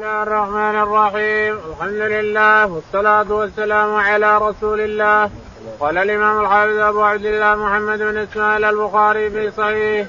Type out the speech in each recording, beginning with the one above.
الله الرحمن الرحيم. الحمد لله والصلاة والسلام على رسول الله. قال الإمام الحافظ أبو عبد الله محمد بن إسماعيل البخاري في صحيح.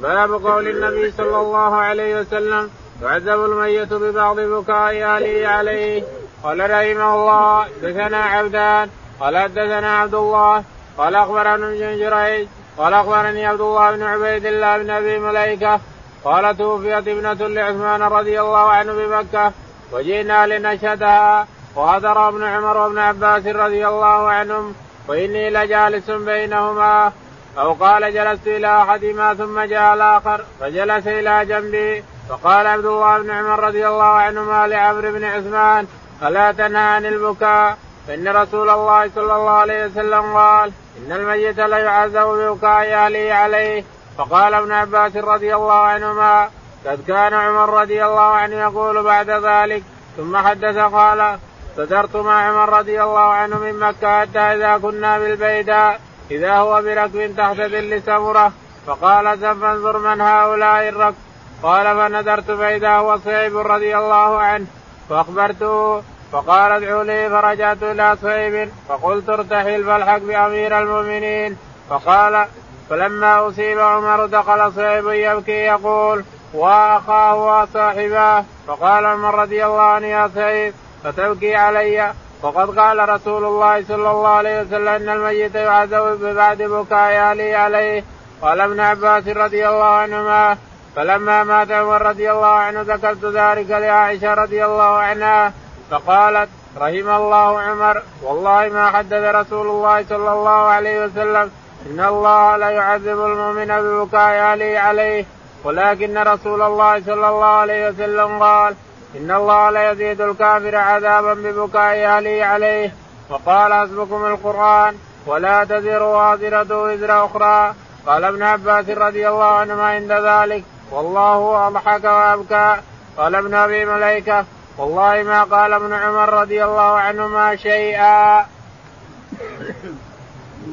باب قول النبي صلى الله عليه وسلم يعذب الميت ببعض بكاء أهله عليه قال رحمه الله دثنا عبدان قال حدثنا عبد الله. قال أخبرنا ابن جريج. قال أخبرني عبد الله بن عبيد الله بن أبي مليكة. قال توفيت ابنة لعثمان رضي الله عنه بمكة وجئنا لنشهدها وحضر ابن عمر وابن عباس رضي الله عنهم وإني لجالس بينهما. أو قال جلست إلى أحدهما ثم جاء الآخر فجلس إلى جنبي فقال عبد الله بن عمر رضي الله عنهما لعمرو بن عثمان ألا تنهى عن البكاء؟ فإن رسول الله صلى الله عليه وسلم قال إن الميت ليعذب ببكاء أهله عليه. فقال ابن عباس رضي الله عنهما قد كان عمر رضي الله عنه يقول بعد ذلك ثم حدث قال سدرت مع عمر رضي الله عنه من مكة حتى إذا كنا بالبيداء إذا هو بركب تحت ظل سمرة فقال فانظر من هؤلاء الركب. قال فنذرت فإذا هو صهيب رضي الله عنه فأخبرته فقال ادعوا لي فرجعت إلى صهيب فقلت ارتحل فالحق بأمير المؤمنين. فقال فلما أصيب عمر دخل صهيب يبكي يقول وأخاه وصاحباه فقال عمر رضي الله عنه يا صهيب فتبكي علي. وقد قال رسول الله صلى الله عليه وسلم إن الميت يعذب ببعد بكاء أهله عليه. قال ابن عباس رضي الله عنهما. فلما مات عمر رضي الله عنه ذكرت ذلك لعائشة رضي الله عنها. فقالت رحم الله عمر. والله ما حدث رسول الله صلى الله عليه وسلم إن الله لا يعذب المؤمن ببكاء أهله عليه ولكن رسول الله صلى الله عليه وسلم قال إن الله لا يزيد الكافر عذابا ببكاء أهله عليه. وقال حسبكم القرآن ولا تزر وازرة وزر أخرى. قال ابن عباس رضي الله عنهما عند ذلك والله أضحك وأبكى. قال ابن أبي مليكة والله ما قال ابن عمر رضي الله عنهما شيئا.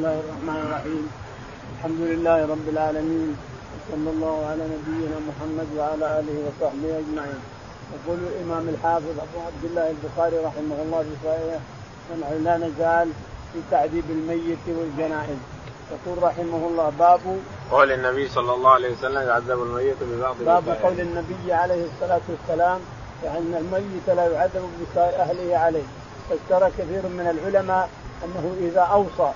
الله الرحمن الرحيم. الحمد لله رب العالمين. وصلى الله على نبينا محمد وعلى آله وصحبه أجمعين. يقول الإمام الحافظ أبو عبد الله البخاري رحمه الله في صحيحه لا نزال في تعذيب الميت والجنائز. يقول رحمه الله باب قول النبي صلى الله عليه وسلم يعذب الميت ببعض باب قول النبي عليه الصلاة والسلام فان الميت لا يعذب ببكاء أهله عليه. فاشترى كثير من العلماء أنه إذا أوصى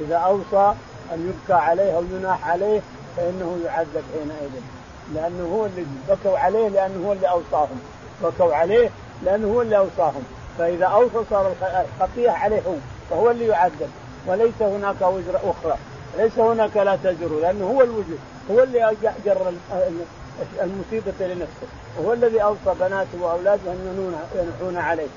إذا أوصى أن يبكى عليه أو يناح عليه فإنه يعذب حينئذ. لأنه هو اللي بكوا عليه لأنه هو اللي أوصاهم. بكوا عليه لأنه هو اللي أوصاهم. فإذا أوصى صار الخطيئة عليه هو فهو اللي يعذب. وليس هناك وزر أخرى. ليس هناك لا تزر لأنه هو الوزر هو اللي جر المصيبة لنفسه. وهو الذي أوصى بناته وأولاده أن ينحون عليه.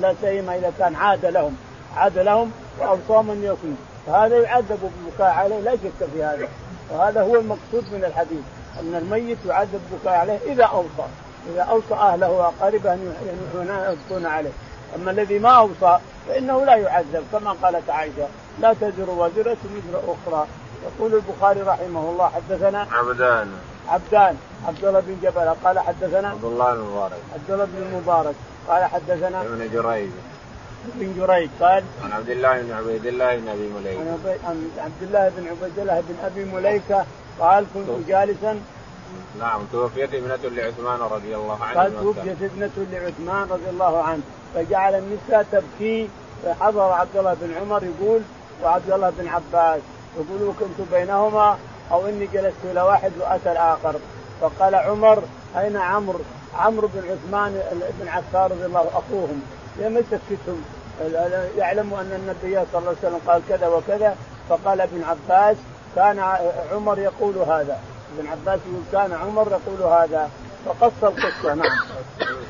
لا سيما إذا كان عاد لهم. عاد لهم وأوصاهم أن يكونوا فهذا يعذب بالبكاء عليه لا شك في هذا. وهذا هو المقصود من الحديث أن الميت يعذب بالبكاء عليه إذا أوصى إذا أوصى أهله وأقاربه أن يبكون عليه. أما الذي ما أوصى فإنه لا يعذب كما قالت عائشة لا تزر وازرة وزر أخرى. يقول البخاري رحمه الله حدثنا عبدان. عبدان عبد الله بن جبل قال حدثنا عبد الله بن المبارك. عبد الله بن المبارك قال حدثنا ابن جريج. بن جريج قال عن عبد الله بن عبيد الله بن أبي مليكة. عن عبد الله بن عبيد الله بن أبي مليكة قال كنت جالسا. نعم توفيت ابنة لعثمان رضي الله عنه. قال توفيت ابنة لعثمان رضي الله عنه. فجعل النساء تبكي فحضر عبد الله بن عمر يقول وعبد الله بن عباس يقول كنت بينهما أو إني جلست إلى واحد وأتى الآخر. فقال عمر أين عمرو؟ عمرو بن عثمان بن عفان رضي الله أخوهم. لما سكتهم يعلموا أن النبي صلى الله عليه وسلم قال كذا وكذا فقال ابن عباس كان عمر يقول هذا. ابن عباس يقول كان عمر يقول هذا. فقص القصة نعم.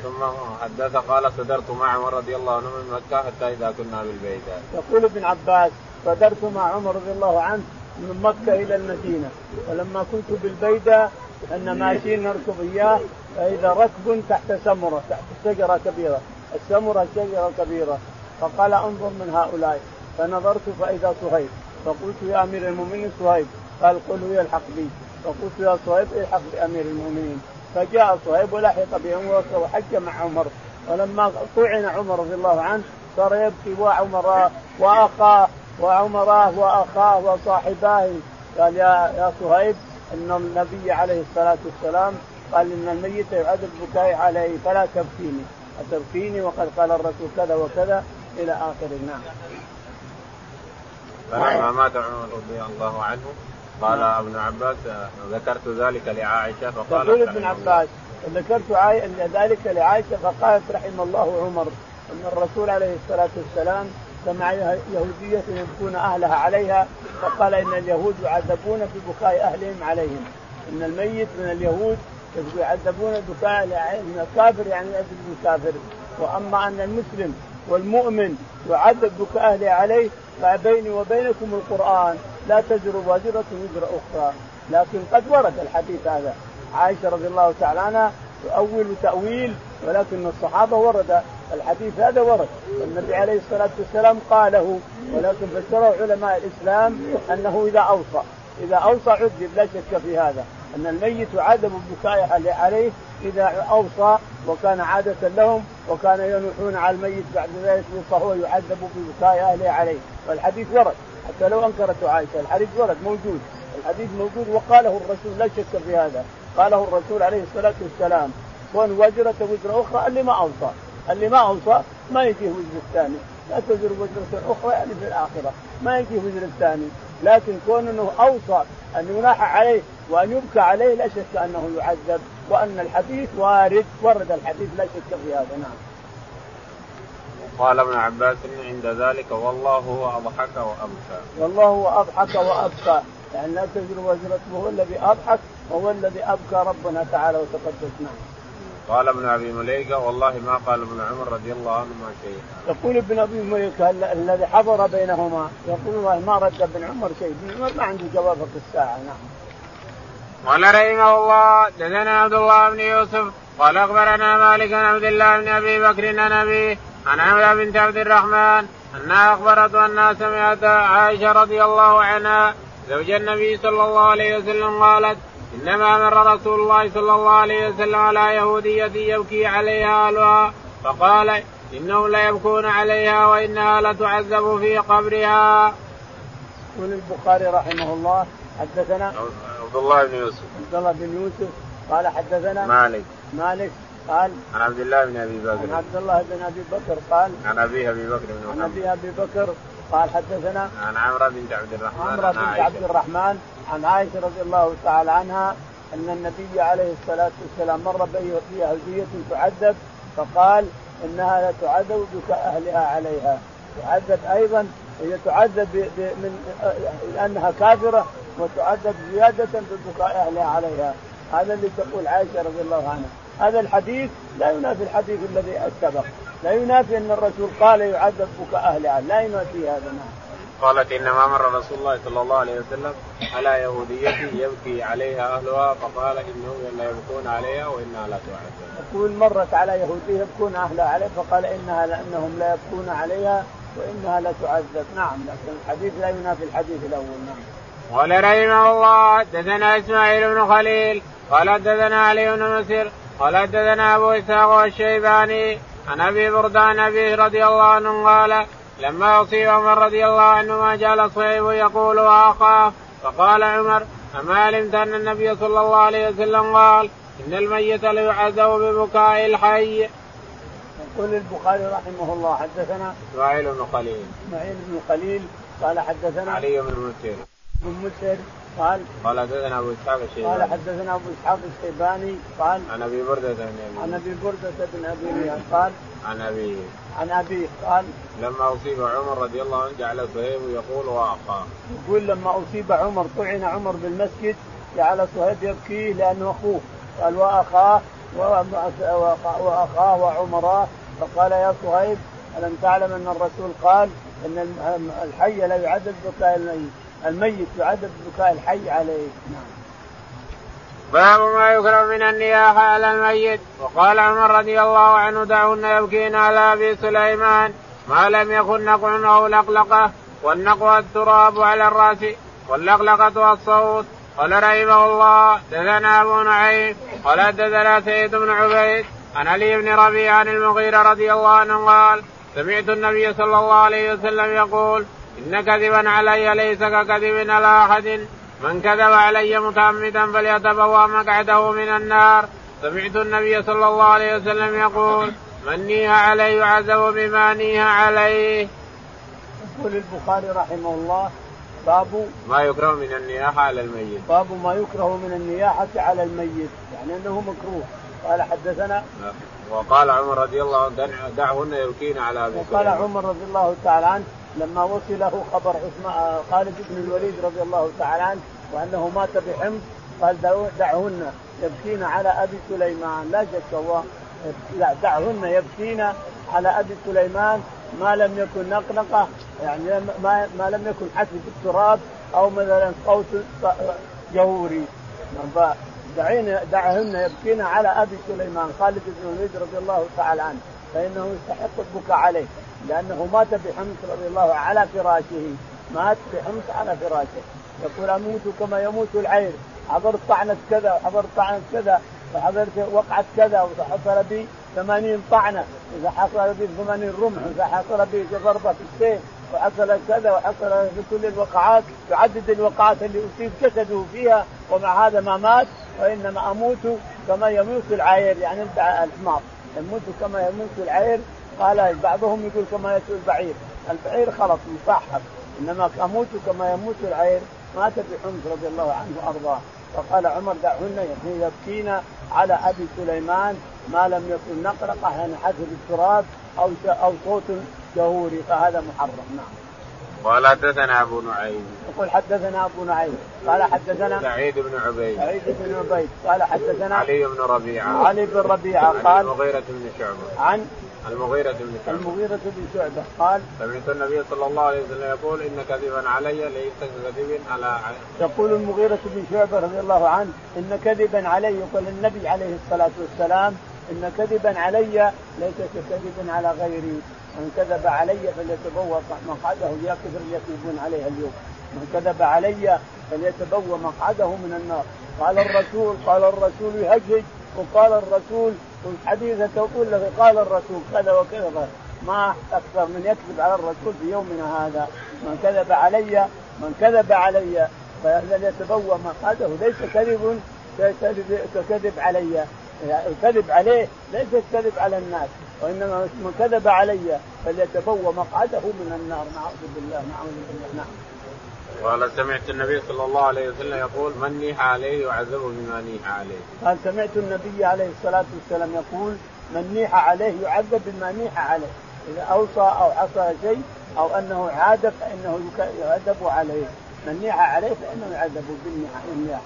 ثم حدث قال صدرت مع عمر رضي الله عنه من مكة حتى إذا كنا بالبيداء. يقول ابن عباس صدرت مع عمر رضي الله عنه من مكة إلى المدينة. ولما كنت بالبيداء ان ماشيين نركب إياه فإذا ركب تحت سمره تحت شجرة كبيرة. السمرة شجره كبيرة. فقال انظر من هؤلاء. فنظرت فإذا صهيب فقلت يا أمير المؤمنين صهيب قال قل يلحق بي. فقلت يا صهيب الحق بامير المؤمنين؟ فجاء صهيب ولحق بهم وحج مع عمر. ولما طعن عمر رضي الله عنه صار يبكي وعمر وأخاه وعمراه وأخاه وصاحباه. قال يا يا صهيب إن النبي عليه الصلاة والسلام قال إن الميت يعد البكاء عليه فلا تبكيني. أتبكيني وقد قال الرسول كذا وكذا إلى اخره نعم. فلما مات عمر رضي الله عنه قال نعم. ابن عباس ذكرت ذلك لعائشة فقال يقول ابن عباس ذكرت ذلك لعائشة فقالت رحم الله عمر أن الرسول عليه الصلاة والسلام سمع يهودية يبكون أهلها عليها فقال إن اليهود يعذبون في بكاء أهلهم عليهم إن الميت من اليهود يعذبون بكاء الكافر يعني أجل الكافر. وأما أن المسلم والمؤمن يعذب بكاء عليه فبيني وبينكم القرآن لا تزر وازرة وزر أخرى. لكن قد ورد الحديث هذا. عائشة رضي الله تعالى عنها تؤول تأويل ولكن الصحابة ورد الحديث هذا ورد. والنبي عليه الصلاة والسلام قاله ولكن فسره علماء الإسلام أنه إذا أوصى إذا أوصى عذب لا شك في هذا. أن الميت يعذب ببكاء عليه إذا أوصى وكان عادة لهم وكانوا ينوحون على الميت بعد ذلك فهو يعذب ببكاء أهله عليه. والحديث ورد حتى لو أنكرته عائشة الحديث ورد موجود. الحديث موجود وقاله الرسول لا شك في هذا. قاله الرسول عليه الصلاة والسلام كون وزرة وزر أخرى اللي ما أوصى. اللي ما أوصى؟ ما يجيه وزر الثاني. لا تزر وزرة أخرى يعني في الآخرة. ما يجيه وزر الثاني. لكن كون أنه أوصى أن يناح عليه وأن يبكى عليه لا شك أنه يعذب وأن الحديث وارد ورد الحديث لا شك في هذا نعم قال ابن عباس عند ذلك والله هو أضحك وأبكى. والله هو أضحك وأبكى، يعني لا تزر وزرته هو الذي أضحك وهو الذي أبكى ربنا تعالى وتقدس نعم. قال ابن أبي مليكة والله ما قال ابن عمر رضي الله عنهما شيئا. يقول ابن أبي مليكة الذي حضر بينهما يقول والله ما رد ابن عمر شيء، ابن عمر ما عنده جواب في الساعة نعم. قال رحمه الله دثنا عبد الله بن يوسف قال أخبرنا مالك عن عبد الله بن أبي بكر عن ابي عن عمرو بنت عبد الرحمن أنها اخبرته انها سمعت عائشة رضي الله عنها زوج النبي صلى الله عليه وسلم قالت إنما مر رسول الله صلى الله عليه وسلم على يهودية يبكي عليها أهلها فقال إنهم ليبكون عليها وإنها لتعذب في قبرها. يقول البخاري رحمه الله حدثنا عبد الله بن يوسف. عبد الله بن يوسف قال حدثنا مالك. مالك قال عن عبد الله بن أبي بكر. عن عبد الله بن أبي بكر قال عن ابي أبي بكر بن محمد. عن ابي أبي بكر قال حدثنا عن عمرو بنت عبد الرحمن عمرو بنت عبد الرحمن عن عائشة رضي الله تعالى عنها أن النبي عليه الصلاة والسلام مر في يهوديه تعذب فقال إنها لا تعذب بكاء أهلها عليها. تعذب أيضا هي تعذب من لأنها كافرة وتعذب زيادة ببكاء أهلها عليها. هذا اللي تقول عائشة رضي الله عنها. هذا الحديث لا ينافي الحديث الذي سبق. لا ينافي أن الرسول قال يعذب بكاء اهلها لا ينافي هذا نعم قالت إنما مر رسول الله صلى الله عليه وسلم على يهودية يبكي عليها أهلها فقال إنهم لا يبكون عليها وإنها لا تعذب. يقول مرت على يهودية يبكون أهلها عليها فقال إنها لانهم لا يبكون عليها وإنها لا تعذب، نعم لكن الحديث لا ينافي الحديث الأول نعم. قال رحمه الله حدثنا إسماعيل بن خليل قال حدثنا علي بن مسير قال حدثنا أبو إسحاق والشيباني عن أبي بردان ابي رضي الله عنه قال لما أصيب عمر رضي الله عنه ما جعل صهيب يقول واخاه فقال عمر أما علمت أن النبي صلى الله عليه وسلم قال إن الميت ليعذب ببكاء الحي. يقول البخاري رحمه الله حدثنا اسماعيل بن خليل. اسماعيل بن خليل قال حدثنا علي بن مسير بن مسهر قال قال حدثنا أبو إسحاق الشيباني. قال حدثنا أبو إسحاق الشيباني قال عن أبي بردة بن أبي عن أبي بردة بن أبي قال عن أبي. عن أبي قال لما أصيب عمر رضي الله عنه جعل صهيب يقول واخاه يقول لما أصيب عمر طعن عمر بالمسجد جعل صهيب يبكي لأنه أخوه. قال وأخاه وأخاه وعمراه فقال يا صهيب ألم تعلم أن الرسول قال إن الحي لا يعذب بكاء الميت؟ الميت يعذب بكاء الحي عليه. نعم باب ما يكره من النياحة على الميت. وقال عمر رضي الله عنه دعونا يبكين على أبي سليمان. ما لم يكن نقع أو لقلقة. والنقوى التراب على الرأس. واللقلقة الصوت قال رحمه الله دثنا أبو نعيم. قال دثنا سيد بن عبيد. عن علي بن ربيع عن المغيرة رضي الله عنه قال سمعت النبي صلى الله عليه وسلم يقول إن كذبا علي ليس ككذب على أحد من كذب علي متعمدا فليتبوأ مقعده من النار سمعت النبي صلى الله عليه وسلم يقول من نيها عليه يعذب بما نيها عليه. يقول البخاري رحمه الله باب ما يكره من النياحة على الميت. باب ما يكره من النياحة على الميت، يعني أنه مكروه. قال حدثنا وقال عمر رضي الله عنه دعهن يبكين على ابي وقال عمر رضي الله تعالى عنه لما وصله خبر خالد بن الوليد رضي الله تعالى عنه وأنه مات بحمص قال دعهن يبكين على أبي سليمان. لا شك هو لا دعهن يبكين على أبي سليمان ما لم يكن نقنقة يعني ما, ما لم يكن حسب التراب أو مثلا صوت جهوري. دعين دعهن يبكين على أبي سليمان خالد بن الوليد رضي الله تعالى عنه فإنه يستحق البكاء عليه. لأنه مات بحمص رضي الله على فراشه. مات بحمص على فراشه. يقول أموت كما يموت العير. حضرت طعنة كذا وحضرت طعنة كذا وحضرت وقعت كذا وحصل بي ثمانين طعنة إذا حصل بي ثمانين رمح إذا حصل بي ضربة في السيف وحصل كذا وحصل في كل الوقعات يعدد الوقعات اللي أصيب جسده فيها ومع هذا ما مات وانما أموت كما يموت العير. يعني الحمار. يموت كما يموت العير قال بعضهم يقول كما يموت البعير. البعير خلص مصحف إنما أموت كما يموت العير مات بحمص رضي الله عنه وأرضاه. فقال عمر دعهن يبكين على أبي سليمان ما لم يكن نقرقة يعني حسب التراب أو أو صوت جهوري. فهذا محرم. نعم. قال حدثنا أبو نعيم. يقول حدثنا أبو نعيم. قال حدثنا سعيد بن عبيد. سعيد بن عبيد. قال حدثنا علي بن ربيعة. علي بن ربيعة قال المغيرة بن شعبة. عن المغيرة بن شعبة المغيرة بن شعبة قال سمعت النبي صلى الله عليه وسلم يقول إن كذبا علي ليس كذب على يقول المغيرة بن شعبة رضي الله عنه إن كذبا علي. يقول النبي عليه الصلاة والسلام إن كذبا علي ليس ككذب على غيري. من كذب علي فليتبوأ مقعده. يا كثر يكذبون عليه اليوم. من كذب علي فليتبوأ مقعده من النار. قال الرسول قال الرسول يهجج وقال الرسول والحديث تقول له قال الرسول كذا وكذا. ما أكثر من يكذب على الرسول في يومنا هذا. من كذب علي من كذب علي. فليتبوأ مقعده ليس كذب ككذب علي. الكذب عليه ليس الكذب على الناس وإنما من كذب علي فليتبوى مقعده من النار. نعوذ بالله نعوذ بالله نعم. قال سمعت النبي صلى الله عليه وسلم يقول من نيح عليه يعذب بما نيح عليه. قال سمعت النبي عليه الصلاة والسلام يقول من نيح عليه يعذب بما نيح عليه، إذا أوصى أو حصل شيء أو أنه عاد فإنه يعذب عليه، من نيح عليه فإنه يعذب بالنياحه.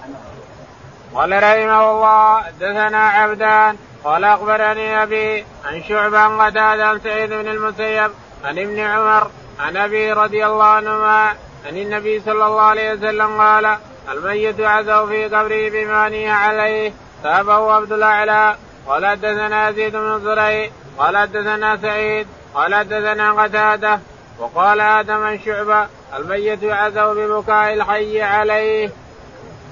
قال رحمه الله حدثنا عبدان قال أخبرني أبي عن شعبة عن قتادة عن سعيد بن المسيب عن ابن عمر عن أبي رضي الله عنهما عن النبي صلى الله عليه وسلم قال الميت عزه في قبره بما عليه تابه عبد الأعلى. قال حدثنا يزيد بن زريع. قال حدثنا سعيد. قال حدثنا قتادة. وقال آدم عن شعبة. الميت يعزه ببكاء الحي عليه.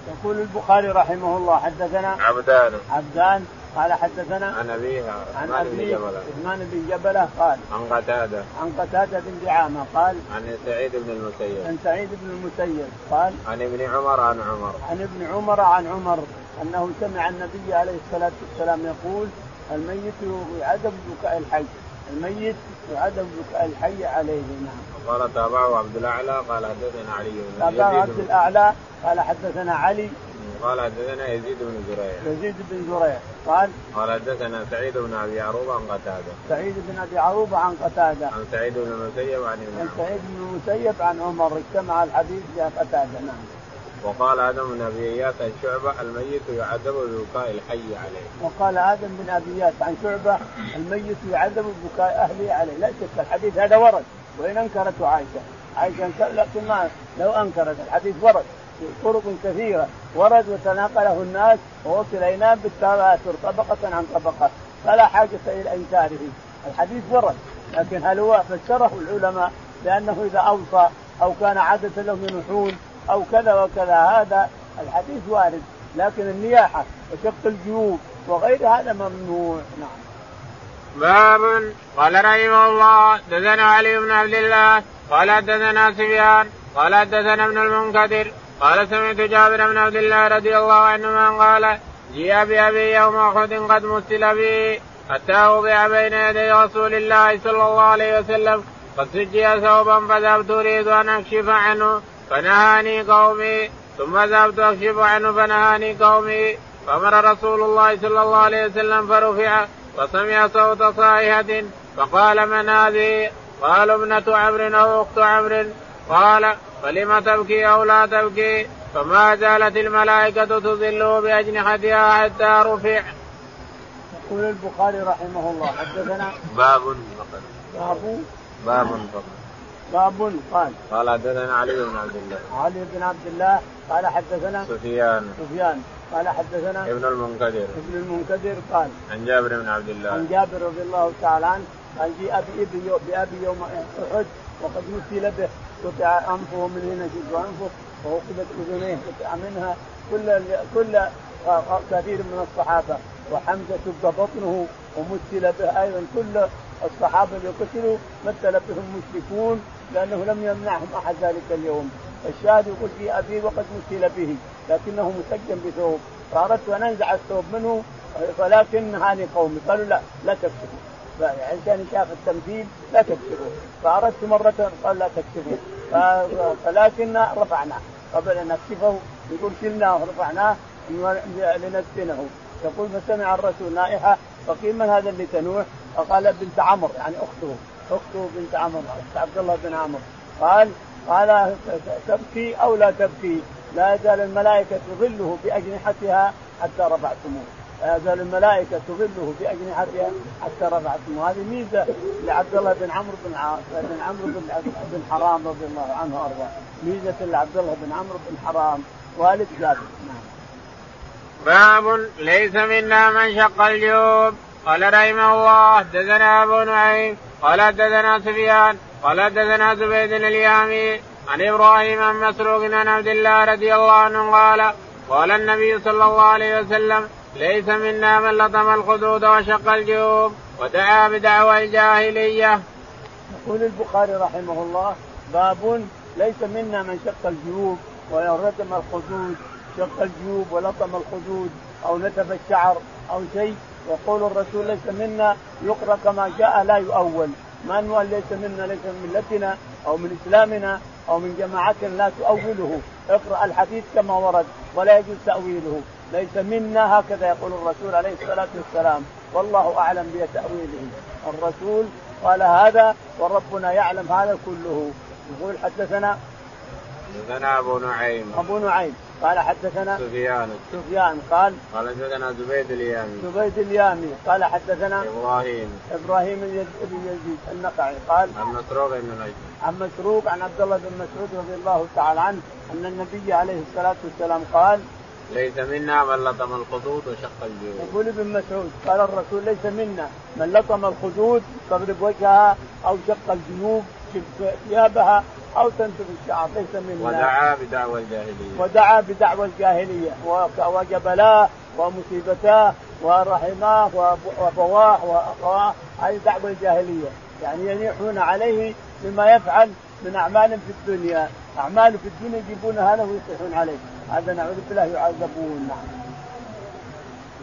يقول البخاري رحمه الله حدثنا عبدان. عبدان. قال حدثنا عن ابيها عن ابي عثمان بن جبلة. قال عن قتادة. عن قتادة بن دعامة قال عن سعيد بن المسيب. عن سعيد بن المسيب قال عن ابن عمر عن عمر. عن ابن عمر عن عمر أنه سمع النبي عليه الصلاة والسلام يقول الميت يعذب بكاء الحي الميت يعذب بكاء الحي عليه. نعم. قال تابعه عبد الأعلى قال حدثنا علي بن تابعه عبد الأعلى قال حدثنا علي قال حدثنا يزيد بن زريع. يزيد بن زريع. قال قال حدثنا سعيد بن أبي عروبة عن قتادة. سعيد بن أبي عروبة عن قتادة. عن سعيد بن المسيب عن ابن عن سعيد بن المسيب عن عمر. اجتمع الحديث يا قتادة. نعم. وقال آدم بن أبي إياس عن شعبة الميت يعذب ببكاء الحي عليه. وقال آدم بن أبي إياس عن شعبة الميت يعذب ببكاء أهله عليه، لا شك الحديث هذا ورد وإن أنكرته عائشة، عائشة لكن ما لو أنكرت الحديث ورد. طرق كثيرة. ورد وتناقله الناس ووصل إلينا بالتواتر طبقة عن طبقة. فلا حاجة إلى إنكاره. الحديث ورد لكن هل هو فسره العلماء بأنه إذا أوصى أو كان عادة له ينحون أو كذا وكذا هذا الحديث وارد. لكن النياحة وشق الجيوب وغير هذا ممنوع. نعم. باب قال رحمه الله دثنا علي بن عبد الله قال حدثنا سفيان قال حدثنا ابن المنكدر قال سمعت جابر بن عبد الله رضي الله عنهما قال جيء بأبي يوم أحد قد مثل به وضع بين يدي رسول الله صلى الله عليه وسلم قد سجي ثوبا فذهبت أريد أن أكشف عنه فنهاني قومي ثم ذهبت أكشف عنه فنهاني قومي فأمر رسول الله صلى الله عليه وسلم فرفع فسمع صوت صائحة فقال من هذه؟ قالوا ابنة عمرو أو أخت عمرو قال فلم تبكي أو لا تبكي؟ فما زالت الملائكة تظله بأجنحتها حتى رفع. يقول البخاري رحمه الله حدثنا باب باب؟ باب باب قال. قال حدثنا علي بن عبد الله. علي بن عبد الله قال حدثنا سفيان. سفيان قال حدثنا ابن المنكدر. ابن المنكدر قال. عن جابر بن عبد الله. عن جابر رضي الله تعالى عنه قال جيء بأبي يوم أحد وقد مثل به. قطع أنفه من هنا جزء أنفه ووقفت أذنيه قطع منها كل كل كثير من الصحابة. وحمزة شق بطنه ومثل به أيضا كل الصحابة اللي قتلوا مثل بهم مشركون لأنه لم يمنعهم أحد ذلك اليوم. الشاهد يقول في أبي وقد مثل به لكنه مسجن بثوب. فأردت أن أنزع الثوب منه ولكن هاني قومي. قالوا لا لا تكشفوا يعني كان شاف التمثيل لا تكشفوا فأردت مرة قال لا تكشفوا فلكن رفعناه. قبل أن نكشفه يقول شلناه ورفعناه لندفنه يقول فسمع الرسول نائحة فقيل من هذا اللي تنوح؟ فقال بنت عمرو يعني أخته. أخته بنت عمرو عبد الله بن عمرو قال قال تبكي أو لا تبكي؟ لا يزال الملائكة تظله بأجنحتها حتى رفعتموه. يزال الملائكة تظله بأجنحتها حتى رفعتموه هذه ميزة لعبد الله بن عمرو بن بن عمرو بن بن حرام رضي الله عنه وأرضاه. ميزة لعبد الله بن عمرو بن حرام والد جابر نعم. باب ليس منا من شق الجيوب. قال رحمه الله حدثنا أبو نعيم قال حدثنا سفيان قال حدثنا زبيد اليامي عن إبراهيم عن مسروق عن عبد الله رضي الله عنه قال قال النبي صلى الله عليه وسلم ليس منا من لطم الخدود وشق الجيوب ودعا بدعوى الجاهلية. يقول البخاري رحمه الله باب ليس منا من شق الجيوب ولطم الخدود شق الجيوب ولطم الخدود أو نتف الشعر أو شيء. يقول الرسول ليس منا يقرأ كما جاء لا يؤول. من ليس منا ليس من ملتنا أو من إسلامنا أو من جماعتنا لا تؤوله. اقرأ الحديث كما ورد ولا يجوز تأويله. ليس منا هكذا يقول الرسول عليه الصلاة والسلام. والله أعلم بتأويله. الرسول قال هذا وربنا يعلم هذا كله. يقول حدثنا حدثنا أبو نعيم. أبو نعيم. قال حدثنا سفيان. سفيان قال قال حدثنا زبيد اليامي. زبيد اليامي. قال حدثنا إبراهيم. إبراهيم بن يزيد النقعي قال عن مسروق بن نجم عن مسروق عن عبد الله بن مسعود رضي الله تعالى عنه أن النبي عليه الصلاة والسلام قال ليس منا من لطم الخدود وشق الجيوب. يقول ابن مسعود قال الرسول ليس منا من لطم الخدود تضرب وجهها أو شق الجيوب ثيابها أو تنتف الشعر ليس منا. ودعا بدعوى الجاهلية. ودعا بدعوى الجاهلية. وجبلاه ومصيبتاه ورحماه وابواه واخواه هذه دعوه الجاهلية. يعني ينيحون عليه بما يفعل من أعمال في الدنيا. أعمال في الدنيا يجيبونها له ويصيحون عليه هذا نعوذ بالله يعذبون. نعم.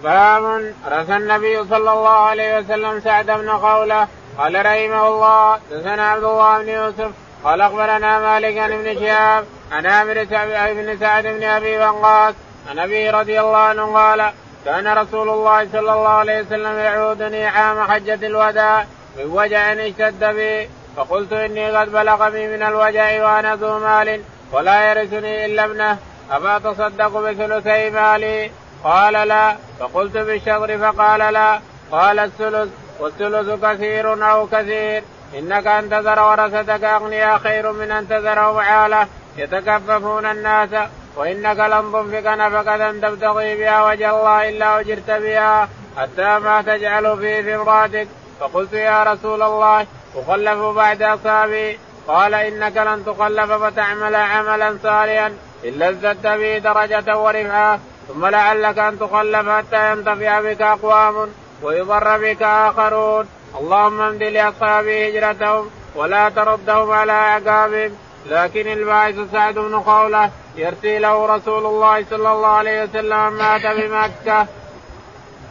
باب رثى النبي صلى الله عليه وسلم سعد بن قوله قال رحمه الله دثنا عبد الله بن يوسف. قال أخبرنا مالك عن ابن شهاب عن عامر بن سعد بن أبي وقاص. عن أبي رضي الله عنه قال كان رسول الله صلى الله عليه وسلم يعودني عام حجة الوداع من وجع اشتد بي فقلت إني قد بلغ بي من الوجع وأنا ذو مال ولا يرثني إلا ابنه أفأتصدق بثلثي مالي؟ قال لا. فقلت بالشطر فقال لا. قال الثلث والثلث كثير أو كثير. إنك ان تذر ورثتك اغنياء خير من أن تذرهم عاله يتكففون الناس وإنك لن تنفق نفقة تبتغي بها وجه الله إلا اجرت بها حتى ما تجعل في فمراتك فقلت يا رسول الله اخلف بعد اصحابي قال إنك لن تخلف فتعمل عملا صالحا إلا ازددت به درجة ورفعة ثم لعلك أن تخلف حتى ينتفع بك أقوام ويضر بك آخرون. اللهم امد لأصحابه هجرتهم ولا تردهم على أعقابهم. لكن الباعث سعد بن خولة يرثي له رسول الله صلى الله عليه وسلم مات بمكة.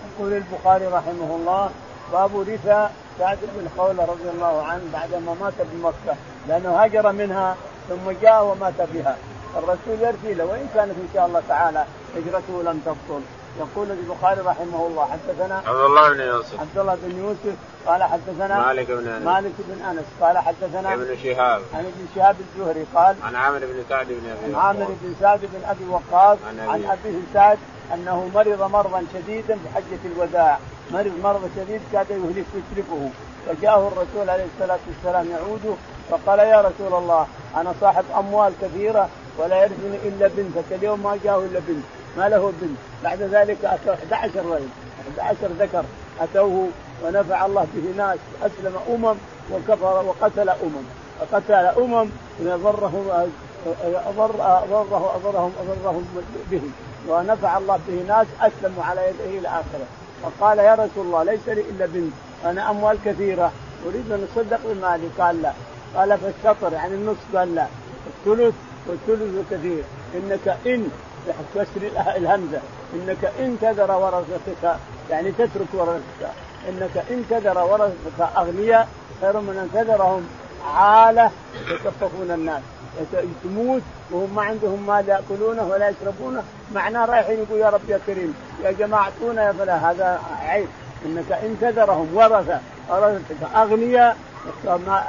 يقول البخاري رحمه الله باب رثى سعد بن خولة رضي الله عنه بعدما مات بمكة لأنه هاجر منها ثم جاء ومات بها. الرسول يرثي له وإن كانت إن شاء الله تعالى هجرته لم تبطل. يقول البخاري رحمه الله حدثنا عبد الله بن يوسف. عبد الله بن يوسف قال حدثنا مالك بن أنس. مالك بن أنس قال حدثنا ابن شهاب. عن ابن شهاب الزهري قال عن عامر بن سعد بن أبي عن عامر بن سعد بن أبي وقاص عن, عن أبيه سعد أنه مرض مرضا شديدا في حجه الوداع. مرض مرض شديد كاد يهلك يتلفه فجاءه الرسول عليه الصلاة والسلام يعوده فقال يا رسول الله أنا صاحب أموال كثيرة ولا يرثني إلا بنتك اليوم ما جاءه إلا بنت. ما له بنت. بعد ذلك اتوا 11 رجل. 11 ذكر أتوه ونفع الله به ناس. أسلم أمم وكفر وقتل أمم. وقتل أمم ضرهم اضر اضره اضرهم أضرهم به ونفع الله به ناس أسلموا على يده إلى آخره. فقال يا رسول الله ليس لي إلا بنت. أنا أموال كثيرة. أريد أن اتصدق بمالي. قال لا. قال فالشطر يعني النصف. قال لا. الثلث والثلث كثير. إنك ان بكسر الهمزة. إنك إن تذر ورثتك يعني تترك ورثتك. إنك إن تذر ورثتك أغنياء خير من أن تذرهم عالة يتكففون الناس. تموت وهم ما عندهم مال يأكلونه ولا يشربونه معناه رايحين يقول يا رب يا كريم يا جماعة أعطونا يا فلا هذا عيب. إنك ان تذرهم ورثة. ورثتك اغنياء ما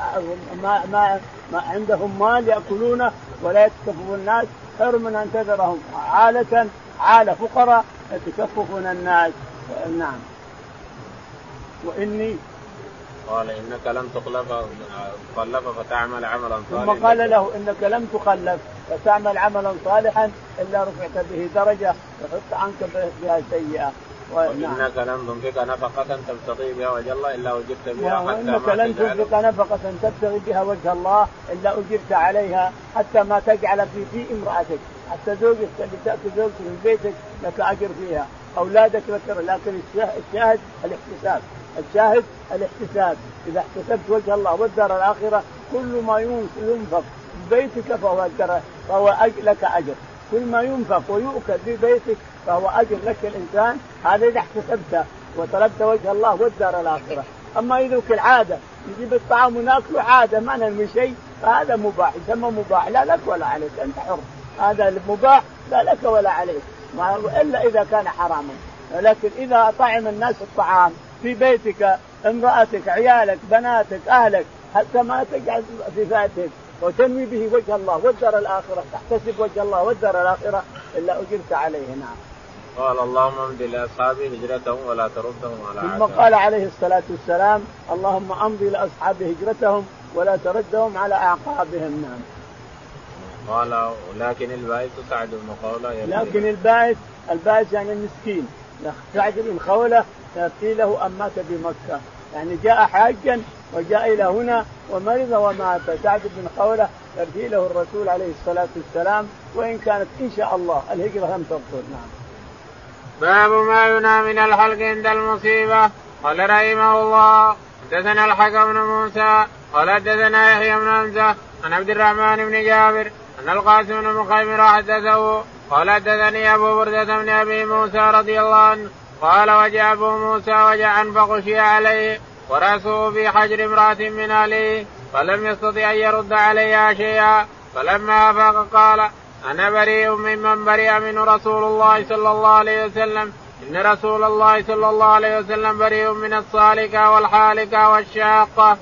ما ما, ما عندهم مال يأكلونه ولا يتكففون الناس خير من أن تذرهم عالة عالة. فقراء يتكففون الناس. نعم. وإني قال إنك لم تخلف تخلف فتعمل عملا صالحا. ثم قال له إنك لم تخلف فتعمل عملا صالحا إلا رفعت به درجة وحط عنك بها سيئة. وإنك لن تنفق نفقة تبتغي بها وجه الله إلا اجرت بها حتى وإنك لن تنفق نفقة تبتغي بها وجه الله إلا اجرت عليها حتى ما تجعل في في امرأتك حتى زوجك اللي تاتي زوجك من بيتك لك أجر فيها. أولادك لك لكن الشاهد الاحتساب. الشاهد الاحتساب. إذا احتسبت وجه الله والدار الآخرة كل ما ينفق في بيتك فهو فهو لك أجر. كل ما ينفق ويؤكل في بيتك فهو أجر لك الإنسان. هذا إذا احتسبته وطلبت وجه الله والدار الآخرة. أما إذا العاده نجيب الطعام وناكله عادة ما ننوي شيء فهذا مباح. يسمى مباح. لا لك ولا عليك أنت حر. هذا مباح لا لك ولا عليك. إلا إذا كان حراما. لكن إذا طعم الناس الطعام في بيتك امرأتك عيالك بناتك أهلك حتى ما تجعل في فاتك وتنوي به وجه الله والدار الآخرة تحتسب وجه الله والدار الآخرة إلا أجرت عليه نعم. قال اللهم امضي لأصحابي هجرتهم ولا تردهم على ثم قال عليه الصلاة والسلام اللهم امضي لاصحاب هجرتهم ولا تردهم على أعقابهم نعم. قال ولكن البائس سعد بن خوله لكن البائس البائس يعني المسكين. سعد بن خوله يأتي له أن مات بمكة. يعني جاء حاجا وجاء إلى هنا ومرض ومات. سعد بن خوله يرثي له الرسول عليه الصلاة والسلام وإن كانت إن شاء الله. الهجرة لم تبطل. نعم. باب ما ينهى من الحلق عند المصيبة. قال رحمه الله حدثنا الحكم بن موسى قال حدثنا يحيى بن حمزة عن عبد الرحمن بن جابر أن القاسم بن مخيمر حدثه قال حدثني أبو بردة بن أبي موسى رضي الله عنه. قال وجاء أبو موسى وجعا فغشي عليه ورأسه في حجر امرأة من اهله فلم يستطع أن يرد عليها شيئا. فلما أفاق قال أنا بريء ممن برئ منه رسول الله صلى الله عليه وسلم. إن رسول الله صلى الله عليه وسلم بريء من الصالكة والحالكة والشاقة.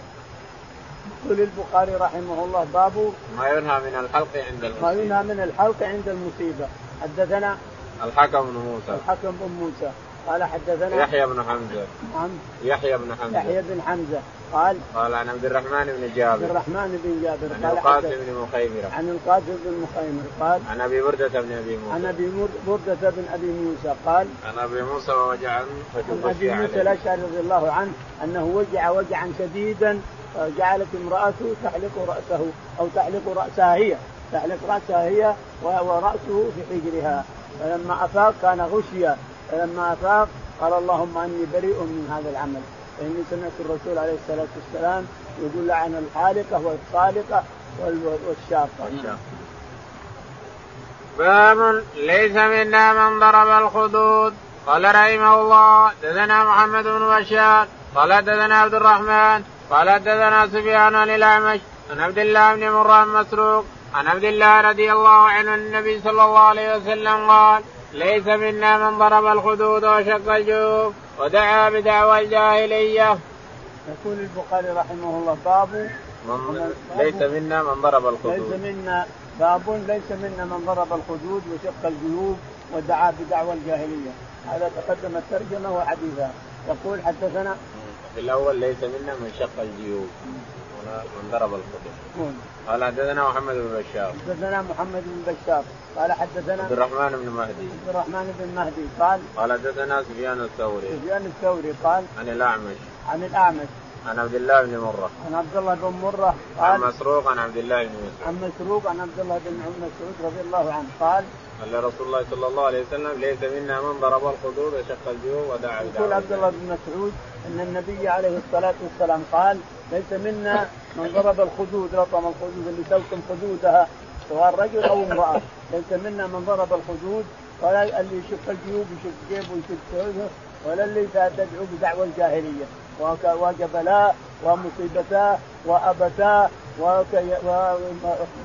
يقول البخاري رحمه الله باب ما ينهى من الحلق عند المصيبه. ما ينهى من الحلق عند المصيبة. حدثنا الحكم بن موسى. الحكم بن موسى. قال حدثنا يحيى بن حمزة. نعم. يحيى بن حمزة. يحيى بن حمزة. قال قال عن عبد الرحمن بن جابر. عبد الرحمن بن جابر. عن القاسم بن مخيمرة. عن القاسم بن مخيمر قال عن أبي بردة بن أبي موسى. عن أبي بردة بن أبي موسى. قال عن أبي موسى وجعا عن أبي موسى الأشعري رضي الله عنه أنه وجع وجعا شديدا جعلت امرأته تحلق رأسه أو تحلق رأسها هي تحلق رأسها هي ورأسه في حجرها. فلما أفاق كان غشيا. فلما أفاق قال اللهم إني بريء من هذا العمل. فاني سمعت الرسول عليه الصلاة والسلام يقول لعن الحالقة والصالقه والشاقة. باب ليس منا من ضرب الخدود. قال رحمه الله دثنا محمد بن بشار. قال دثنا عبد الرحمن. قال دثنا سفيان عن الأعمش. عن عبد الله بن مره مسروق. عن عبد الله رضي الله عنه النبي صلى الله عليه وسلم قال ليس منا من ضرب الخدود وشق الجيوب ودعا بدعوى الجاهلية. يقول البخاري رحمه الله باب من ليس منا من ضرب الخدود. ليس منا باب ليس منا من ضرب الخدود وشق الجيوب ودعا بدعوى الجاهلية. هذا تقدم الترجمة وحديثها. يقول حدثنا في الأول ليس منا من شق الجيوب من ضرب الخدود. قال حدثنا محمد بن بشار. حدثنا محمد بن بشار. قال حدثنا عبد الرحمن بن مهدي. عبد الرحمن بن مهدي قال قال حدثنا سفيان الثوري. سفيان الثوري قال عن الأعمش. عن الأعمش. عن عبد الله بن مرة. عن عبد الله بن مرة قال عن مسروق عن عبد الله بن مسعود. عن مسروق عن عبد الله بن مسعود رضي الله عنه قال قال رسول الله صلى الله عليه وسلم ليس منا من ضرب الخدود وشق الجيوب ودعا يقول عبد الله بن مسعود إن النبي عليه الصلاة والسلام قال ليس منا من ضرب الخدود لطم الخدود اللي تلطم خدودها سواء رجل أو امرأة. ليس منا من ضرب الخدود ولا اللي يشق الجيوب يشق جيبه ويشق ولا اللي تدعو بدعوى الجاهلية. وجبلاه ومصيبتاه وابتاه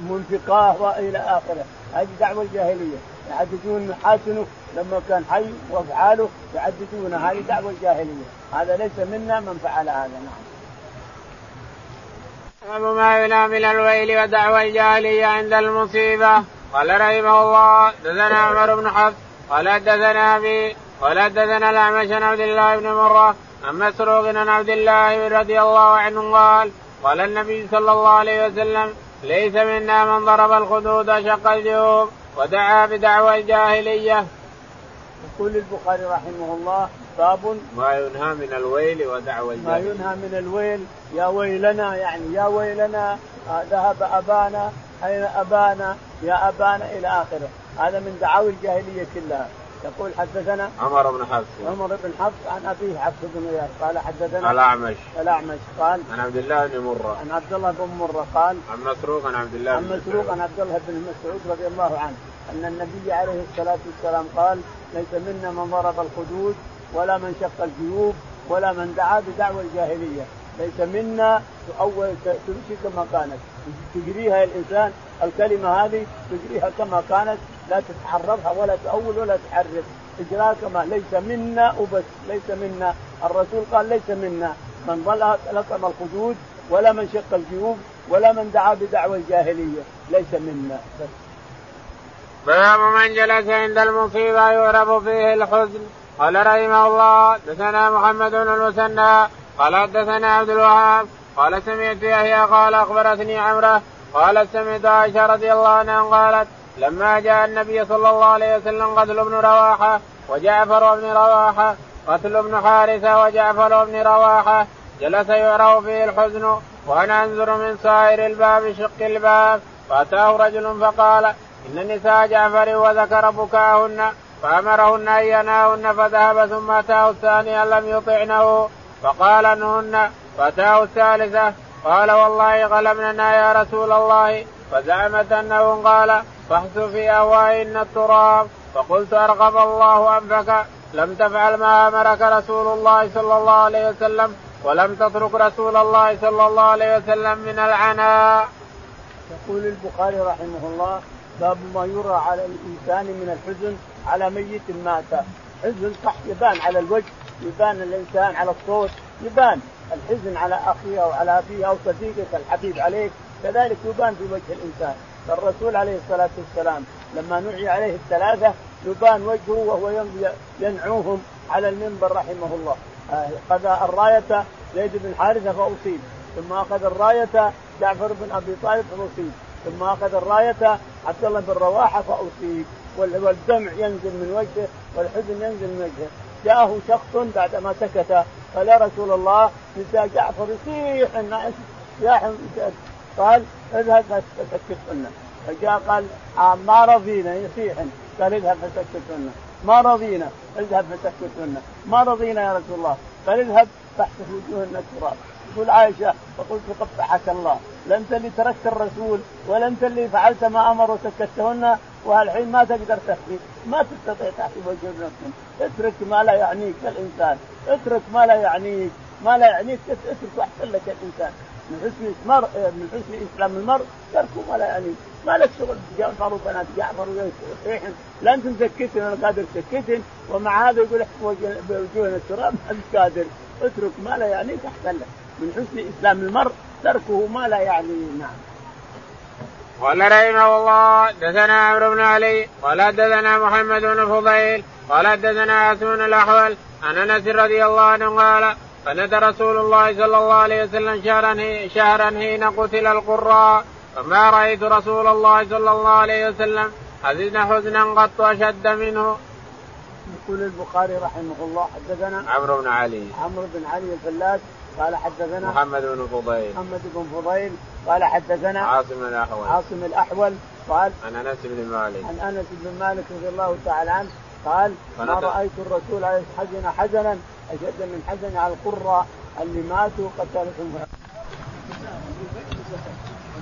ومنفقاه وإلى آخره. هذه دعوة الجاهلية. يعددون محاسنه لما كان حي وأفعاله يعددون هذه دعوة الجاهلية. هذا ليس منا من فعل هذا نعم. باب ما ينام من الويل ودعوى الجاهلية عند المصيبة قال رحمه الله دثنا عمر بن حفص قال دثنا أبي قال دثنا الأعمش عن عبد الله بن مرة عن مسروق عن عبد الله رضي الله عنه قال قال النبي صلى الله عليه وسلم ليس منا من ضرب الخدود شق الجيوب ودعا بدعوى الجاهلية. يقول البخاري رحمه الله باب ما ينهى من الويل ودعوى الجاهليه. ما ينهى من الويل يا ويلنا يعني يا ويلنا آه، ذهب أبانا أين أبانا يا أبانا إلى آخره. هذا من دعاوي الجاهلية كلها. يقول حدثنا عمر بن حفص. عمر بن حفص عن أبيه حفص بن غياث قال حدثنا الأعمش. الأعمش. قال عن عبد الله بن مرة. عن عبد الله بن مرة قال عن مسروق عن عبد الله عن مسروق عن عبد الله بن مسعود رضي الله عنه أن النبي عليه الصلاة والسلام قال ليس منا من ضرب الخدود ولا من شق الجيوب ولا من دعا بدعوى الجاهلية. ليس منا اول تمشي كما كانت. تجريها الإنسان الكلمة هذه تجريها كما كانت لا تتحرفها ولا تأول ولا تحرف اجراها كما ليس منا وبس ليس منا. الرسول قال ليس منا. من لطم الخدود ولا من شق الجيوب ولا من دعا بدعوى الجاهلية. ليس منا. بس باب من جلس عند المصيبة يعرف فيه الحزن. قال رحمه الله دثنا محمد بن المثنى قال حدثنا عبد الوهاب قال سمعت يحيى قال أخبرتني عمرة قال سمعت عائشة رضي الله عنها قالت لما جاء النبي صلى الله عليه وسلم قتل بن رواحة وجعفر بن رواحة قتل ابن حارثة وجعفر بن رواحة جلس يعرف فيه الحزن. وأنا أنظر من سائر الباب شق الباب فأتاه رجل فقال إن نساء جعفر وذكر بكاهن فأمرهن أن يناهن فذهب ثم أتاه الثاني لم يطعنه فقال انهن فأتاه الثالثة قال والله غلبنا يا رسول الله فزعمت أنه قال فحث في أهوائهن التراب فقلت أرغب الله أنفك لم تفعل ما أمرك رسول الله صلى الله عليه وسلم ولم تترك رسول الله صلى الله عليه وسلم من العناء. يقول البخاري رحمه الله باب ما يرى على الإنسان من الحزن على ميت مات. حزن صح يبان على الوجه يبان الإنسان على الصوت يبان الحزن على أخيه أو على أبيه أو صديقك الحبيب عليك. كذلك يبان في وجه الإنسان. فالرسول عليه الصلاة والسلام لما نعي عليه الثلاثة يبان وجهه وهو ينعوهم على المنبر رحمه الله. أخذ الراية زيد بن حارثة فأصيب. ثم أخذ الراية جعفر بن أبي طالب فأصيب. ثم أخذ الراية عبد الله بن رواحة فأصيب. والدمع ينزل من وجهه والحزن ينزل من وجهه. جاءه شخص بعدما سكت قال يا رسول الله نساء جعفر يصيح الناس؟ قال اذهب فسكتهن فجاء قال آه ما رضينا يصيح قال اذهب فسكتهن ما رضينا اذهب فسكتهن ما رضينا يا رسول الله. قال اذهب فاحسف وجوههن التراب تقول عائشة فقلت قبحك الله لا انت اللي تركت الرسول ولا انت اللي فعلت ما أمر وسكتهن والحين ما تقدر تخفي. ما تستطيع تحسب وجه نفسك. اترك ما لا يعنيك الإنسان. اترك ما لا يعنيك. ما لا يعنيك اترك احسن لك الإنسان. من حسن المرء من حسن اسلام المرء تركه ما لا يعنيك. ما لك شغل جعفر وبنات جعفر ويصيحن لا أنت مسكتن أنا قادر تسكتن ومع هذا يقول احسب بوجوهنا التراب ما قادر. اترك ما لا يعنيك أحسن لك. من حسن إسلام المرء تركه ما لا يعني نعم قال رحمه الله دثنا عمرو بن علي قال دثنا محمد بن فضيل قال دثنا عاصم الأحول عن أنس رضي الله عنه قال قنت رسول الله صلى الله عليه وسلم شهرا شهرا حين قتل القراء فما رأيت رسول الله صلى الله عليه وسلم حزن حزنا قط أشد منه. يقول البخاري رحمه الله حدثنا عمرو بن علي عمرو بن علي الفلاس قال حدثنا محمد بن فضيل. محمد بن فضيل. قال حدثنا عاصم الأحول. عاصم الأحول. قال عن أنس بن مالك. عن أنس بن مالك رضي الله تعالى عنه. قال ما رأيت الرسول عليه حزن حزنا أشد من حزن على القراء اللي ماتوا قتلتهم.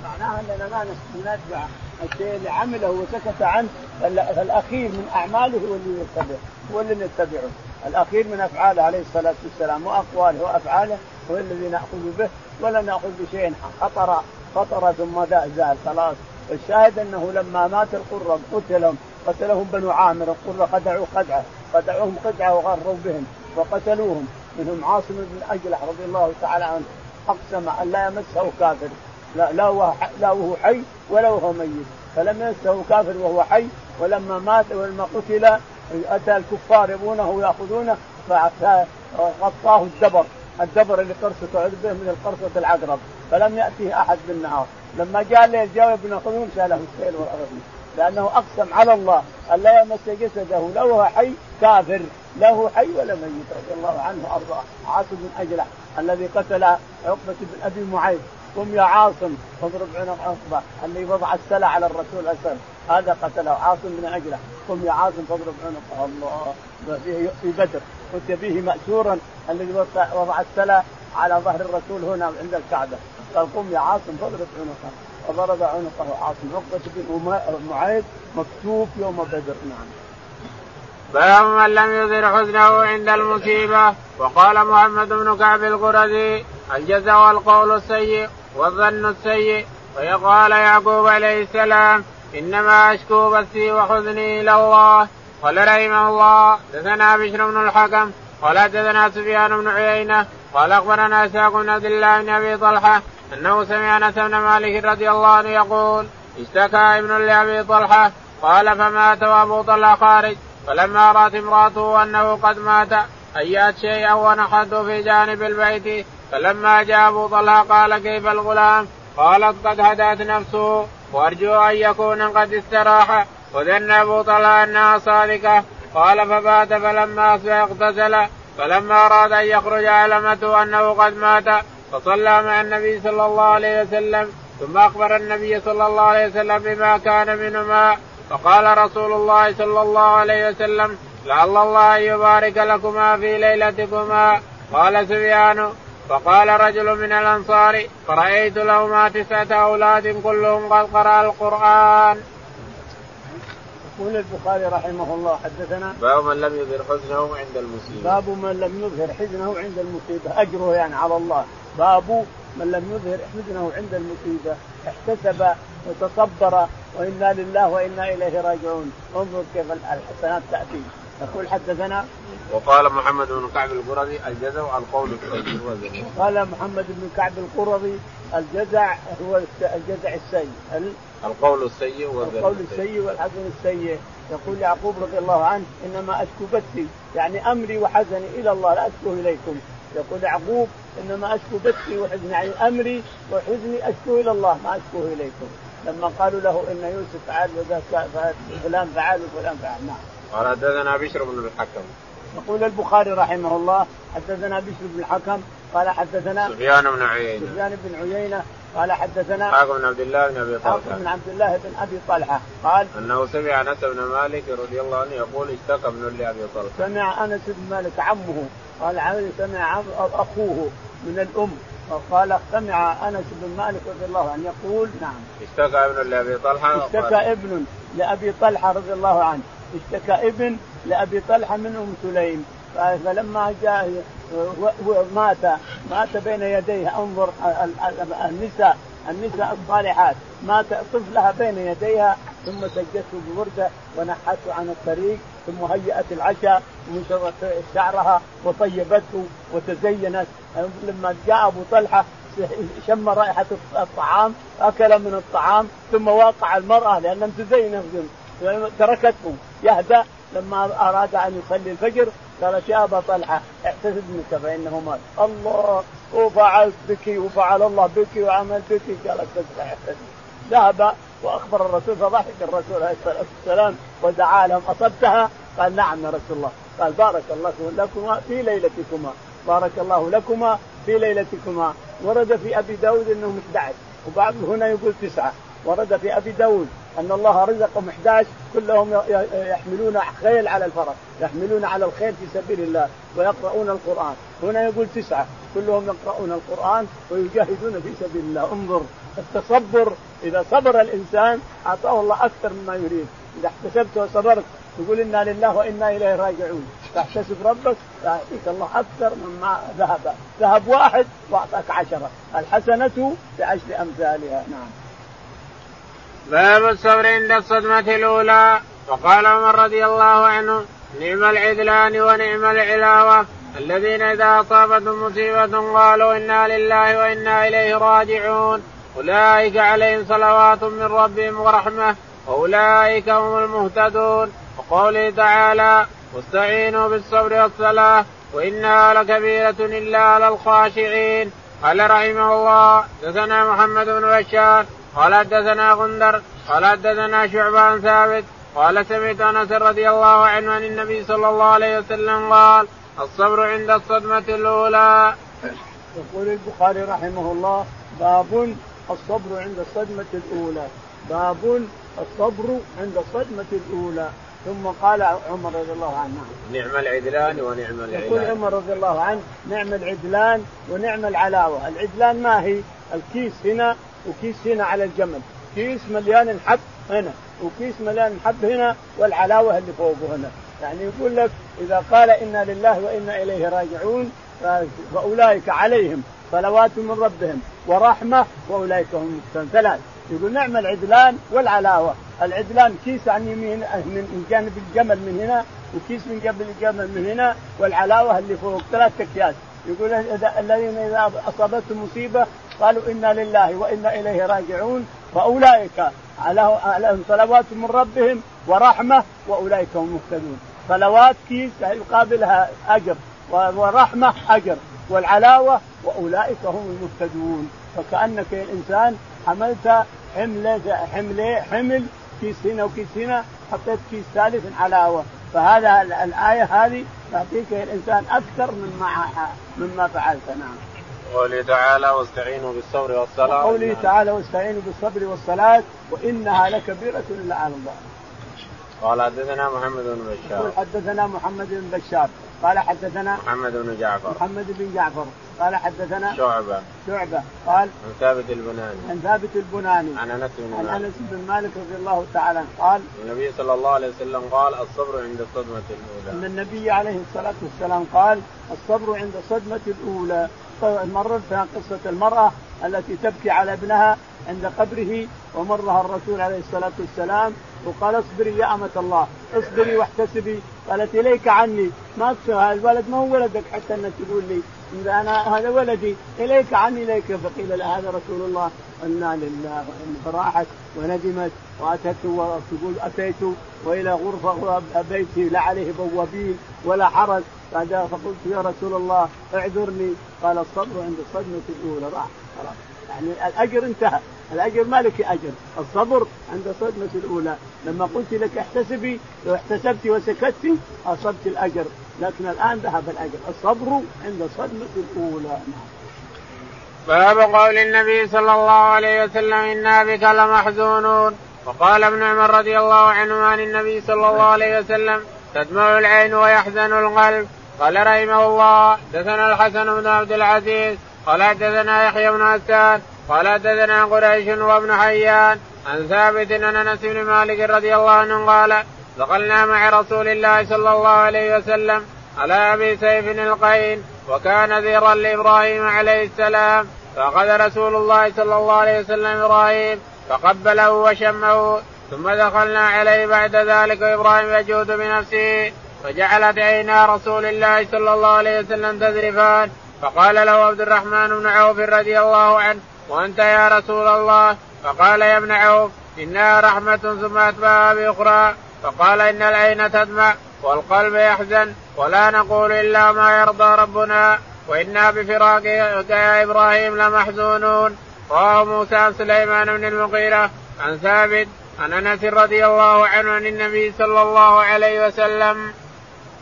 معناها أننا ما نتبع الشيء اللي عمله وسكت عنه. فالأخير من أعماله هو اللي يتبع هو اللي نتبعه. الأخير من أفعاله عليه الصلاة والسلام وأقواله وأفعاله هو الذي نأخذ به ولا نأخذ بشيء خطر خطر ثم زال خلاص. الشاهد أنه لما مات القرة قتلهم قتلهم بنو عامر القرة خدعوا خدعه خدعوهم خدعه وغروا بهم وقتلوهم. منهم عاصم بن أجلح رضي الله تعالى عنه أقسم أن لا يمسه كافر. لا لا وهو لا وهو حي ولا وهو ميت. فلم يمسه كافر وهو حي. ولما مات ولما قتل أتى الكفار يبونه ياخذونه فغطاه الدبر. الدبر اللي قرصه تعذ به من القرصة العقرب فلم يأته أحد بالنهار. لما جاء الليل جاء ابن خلول شاله السيل والأرض. لأنه أقسم على الله أن لا يمس جسده لا هو حي كافر لا هو حي ولا ميت رضي الله عنه وأرضاه. عاصم بن أجلع الذي قتل عقبة بن أبي معيط قم يا عاصم فاضرب عنق عقبة اللي وضع السلع على الرسول أسلم هذا قتله. عاصم بن أجلع قم يا عاصم فاضرب عنقه الله في بدر. كنت به مأسورا الذي وضع السلع على ظهر الرسول هنا عند الكعبة. قال قم يا عاصم فاضرب عنقه. فضرب عنقه عاصم. عقبة بن معيط مكتوب يوم بدر. نعم. باب من لم يظهر حزنه عند المصيبة وقال محمد بن كعب القرزي الجزاء والقول السيء والظن السيء. ويقال يعقوب عليه السلام إنما أشكو بثي وحزني إلى الله. قال رحمه الله دثنا بشر بن الحكم قال دثنا سفيان بن عيينة قال أخبرنا إسحاق بن عبد الله بن أبي طلحة أنه سمع أنس بن مالك رضي الله عنه يقول اشتكى ابن لأبي طلحة قال فمات وأبو طلحة خارج فلما رأت امرأته أنه قد مات أيأت شيئا ونحته في جانب البيت فلما جاء أبو طلحة قال كيف الغلام؟ قالت قد هدأت نفسه وأرجو أن يكون قد استراح وظن ابو طلحه انها صادقه قال فبات فلما أصبح اغتسل فلما أراد أن يخرج علمته أنه قد مات فصلى مع النبي صلى الله عليه وسلم. ثم أخبر النبي صلى الله عليه وسلم بما كان منهما. فقال رسول الله صلى الله عليه وسلم لعل الله أن يبارك لكما في ليلتكما. قال سفيان فقال رجل من الأنصار فرأيت لهما تسعة أولاد كلهم قد قرأ القرآن. يقول البخاري رحمه الله حدثنا باب من لم يظهر حزنه عند المصيبة. باب من لم يظهر حزنه عند المصيبة. أجره يعني على الله. باب من لم يظهر حزنه عند المصيبة. احتسب وتصبر وإنا لله وإنا إليه راجعون. انظر كيف الحسنات تأتي. يقول حدثنا وقال محمد بن كعب القرظي الجزع القول الطيب قال محمد بن كعب القرظي الجزع هو الجزع السيء. القول السيء القول السيء. والحزن السيء. يقول يعقوب رضي الله عنه إنما أشكو بثي يعني أمري وحزني إلى الله لا أشكو إليكم. يقول يعقوب إنما أشكو بثي وحزني يعني أمري وحزني أشكو إلى الله ما اشكوه إليكم. لما قالوا له إن يوسف فعل وذاك فلان فعل وفلان فعل. نعم. قال حدثنا بشر بن الحكم. يقول البخاري رحمه الله حدثنا بشر بن الحكم قال حدثنا سفيان بن عيينة. سفيان بن عيينة قال حدثنا حاكم بن عبد الله بن أبي طلحة. حاكم بن عبد الله بن أبي طلحة قال أنه سمع أنس بن مالك رضي الله عنه يقول اشتكى ابن لأبي طلحة. سمع أنس بن مالك عمه قال سمع أخوه من الأم قال سمع أنس بن مالك رضي الله عنه يقول نعم. اشتكى ابن لأبي طلحة اشتكى ابن لأبي طلحة رضي الله عنه. اشتكى ابن لأبي طلحة من أم سليم. فلما جاء مات مات بين يديه انظر النساء النساء الصالحات. مات طفلها بين يديها ثم سجته بورده ونحته عن الطريق ثم هيأت العشاء ونشرت شعرها وطيبته وتزينت. لما جاء أبو طلحة شم رائحة الطعام أكل من الطعام ثم واقع المرأة لأنها تزين تركته. يهدأ لما أراد أن يصلي الفجر قالت يا أبا طلحة احتسب منك فإنه مات. الله وفعلت بك وفعل الله بك وعمل بك. قالت بس ذهب وأخبر الرسول فضحك الرسول عليه الصلاة والسلام ودعا لهم أصبتها؟ قال نعم يا رسول الله. قال بارك الله لكما في ليلتكما. بارك الله لكما في ليلتكما. ورد في أبي داود انهم 11 وبعض هنا يقول تسعة. ورد في أبي داود. أن الله رزقهم 11 كلهم يحملون خيل على الفرس يحملون على الخيل في سبيل الله ويقرؤون القرآن. هنا يقول تسعة كلهم يقرؤون القرآن ويجاهدون في سبيل الله. انظر التصبر إذا صبر الإنسان أعطاه الله أكثر مما يريد. إذا احتسبت وصبرت تقول إنا لله وإنا إليه راجعون. تحتسب ربك يعطيك الله أكثر مما ذهب. ذهب واحد وأعطاك عشرة. الحسنة بعشر أمثالها. نعم. باب الصبر عند الصدمة الأولى. وقال عمر رضي الله عنه نعم العدلان ونعم العلاوة. الذين إذا أصابتهم مصيبة قالوا إنا لله وإنا إليه راجعون. أولئك عليهم صلوات من ربهم ورحمة وأولئك هم المهتدون. وقوله تعالى واستعينوا بالصبر والصلاة وإنها لكبيرة إلا على الخاشعين. قال رحمه الله دثنا محمد بن بشار قال حدثنا غندر قال حدثنا شعبان ثابت قال سمعت أنس رضي الله عنه عن النبي صلى الله عليه وسلم قال الصبر عند الصدمة الأولى. يقول البخاري رحمه الله باب الصبر عند الصدمة الأولى. باب الصبر عند الصدمة الأولى. ثم قال عمر رضي الله عنه نعم. العدلان ونعم العلاوة يقول عمر رضي الله عنه نعم العدلان ونعم العلاوة. العدلان ما هي؟ الكيس هنا وكيس هنا على الجمل. كيس مليان الحب هنا وكيس مليان الحب هنا والعلاوة اللي فوقه هنا. يعني يقول لك إذا قال إنا لله وإنا إليه راجعون فأولئك عليهم صلوات من ربهم ورحمة وأولئك هم المحسنون ثلاث يقول نعم العدلان والعلاوة. العدلان كيس عن يمين من جانب الجمل من هنا وكيس من قبل الجمل من هنا والعلاوة اللي فوق ثلاث أكياس. يقول الذين إذا أصابتهم مصيبة قالوا إنا لله وإنا إليه راجعون فأولئك عليهم صلوات من ربهم ورحمة وأولئك هم المهتدون صلوات كيس يقابلها أجر ورحمة أجر والعلاوة وأولئك هم المهتدون. فكأنك يا الانسان حملت حمل حمل حمل كيس هنا وكيس هنا حطيت كيس ثالث علاوة. فهذا الآية هذه تعطيك الانسان أكثر مما مما فعلت. نعم. قوله تعالى واستعينوا بالصبر والصلاة. وقوله تعالى واستعينوا بالصبر والصلاة وإنها لكبيرة إلا على الله. قال حدثنا محمد بن بشار. يقول حدثنا محمد بن بشار. قال حدثنا محمد بن جعفر. محمد بن جعفر. قال حدثنا شعبة. شعبة. قال عن ثابت البناني. عن ثابت البناني. عن أنس بن عن مالك. أنس بن مالك رضي الله تعالى عنه. قال النبي صلى الله عليه وسلم قال الصبر عند الصدمة الأولى. النبي عليه الصلاة والسلام قال الصبر عند الصدمة الأولى. مرت فيها قصة المرأة التي تبكي على ابنها عند قبره ومرها الرسول عليه الصلاة والسلام وقال اصبري يا أمة الله اصبري واحتسبي قالت إليك عني ما الولد ما هو ولدك حتى أنك تقول لي أنا هذا ولدي. إليك عني إليك فقيل لها هذا رسول الله. إنا لله فراحت وندمت وأتت وتقول أتيت وإلى غرفة بيتي لا عليه بوابين ولا حرس فقلت يا رسول الله اعذرني. قال الصبر عند الصدمة الأولى. راح خلاص يعني الأجر انتهى. الأجر ما لك أجر. الصبر عند الصدمه الأولى. لما قلت لك احتسبي لو احتسبت وسكت أصبت الأجر. لكن الآن ذهب الأجر. الصبر عند الصدمه الأولى. باب قول النبي صلى الله عليه وسلم أنا بك لمحزونون. وقال ابن عمر رضي الله عنهما عن النبي صلى الله عليه وسلم تدمع العين ويحزن القلب. قال رحمه الله حدثنا الحسن بن عبد العزيز. قال حدثنا يحيى بن حسان. قال حدثنا قريش وابن حيان عن ثابت ان انس بن مالك رضي الله عنه قال دخلنا مع رسول الله صلى الله عليه وسلم على أبي سيف القين وكان ذيرا لإبراهيم عليه السلام فأخذ رسول الله صلى الله عليه وسلم إبراهيم فقبله وشمه ثم دخلنا عليه بعد ذلك وإبراهيم يجود بنفسه فجعلت عينا رسول الله صلى الله عليه وسلم تذرفان فقال له عبد الرحمن بن عوف رضي الله عنه وأنت يا رسول الله؟ فقال يا ابن عوف إنها رحمة ثم اتبعها بأخرى. فقال إن العين تدمع والقلب يحزن ولا نقول إلا ما يرضى ربنا. وإنا بفراقك يا إبراهيم لمحزونون. رواه موسى عن سليمان بن المغيرة عن ثابت عن أنس رضي الله عنه عن النبي صلى الله عليه وسلم.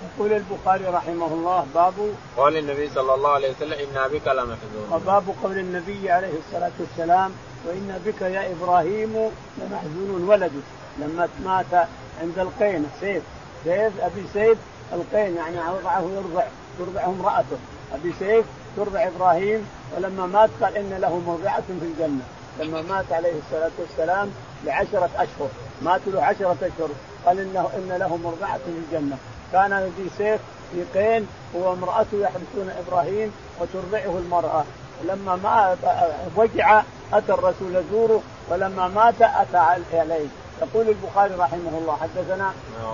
يقول البخاري رحمه الله باب قول النبي صلى الله عليه وسلم أنا بك لمحزونون. وباب قول النبي عليه الصلاة والسلام وأنا بك يا إبراهيم لمحزونون ولده لما مات عند القين سيف. سيف؟ أبي سيف القين يعني وضعه يرضع ترضعه امرأته. أبي سيف ترضع إبراهيم ولما مات قال إن له مرضعه في الجنة. لما مات عليه الصلاة والسلام لعشرة أشهر. مات له عشرة أشهر. قال انه إن له مرضعه في الجنة. كان ابي سيف في قين وامرأته يحبسون إبراهيم وترضعه المرأة. ولما ما وجع أتى الرسول يزوره ولما مات أتى عليه. يقول البخاري رحمه الله حدثنا؟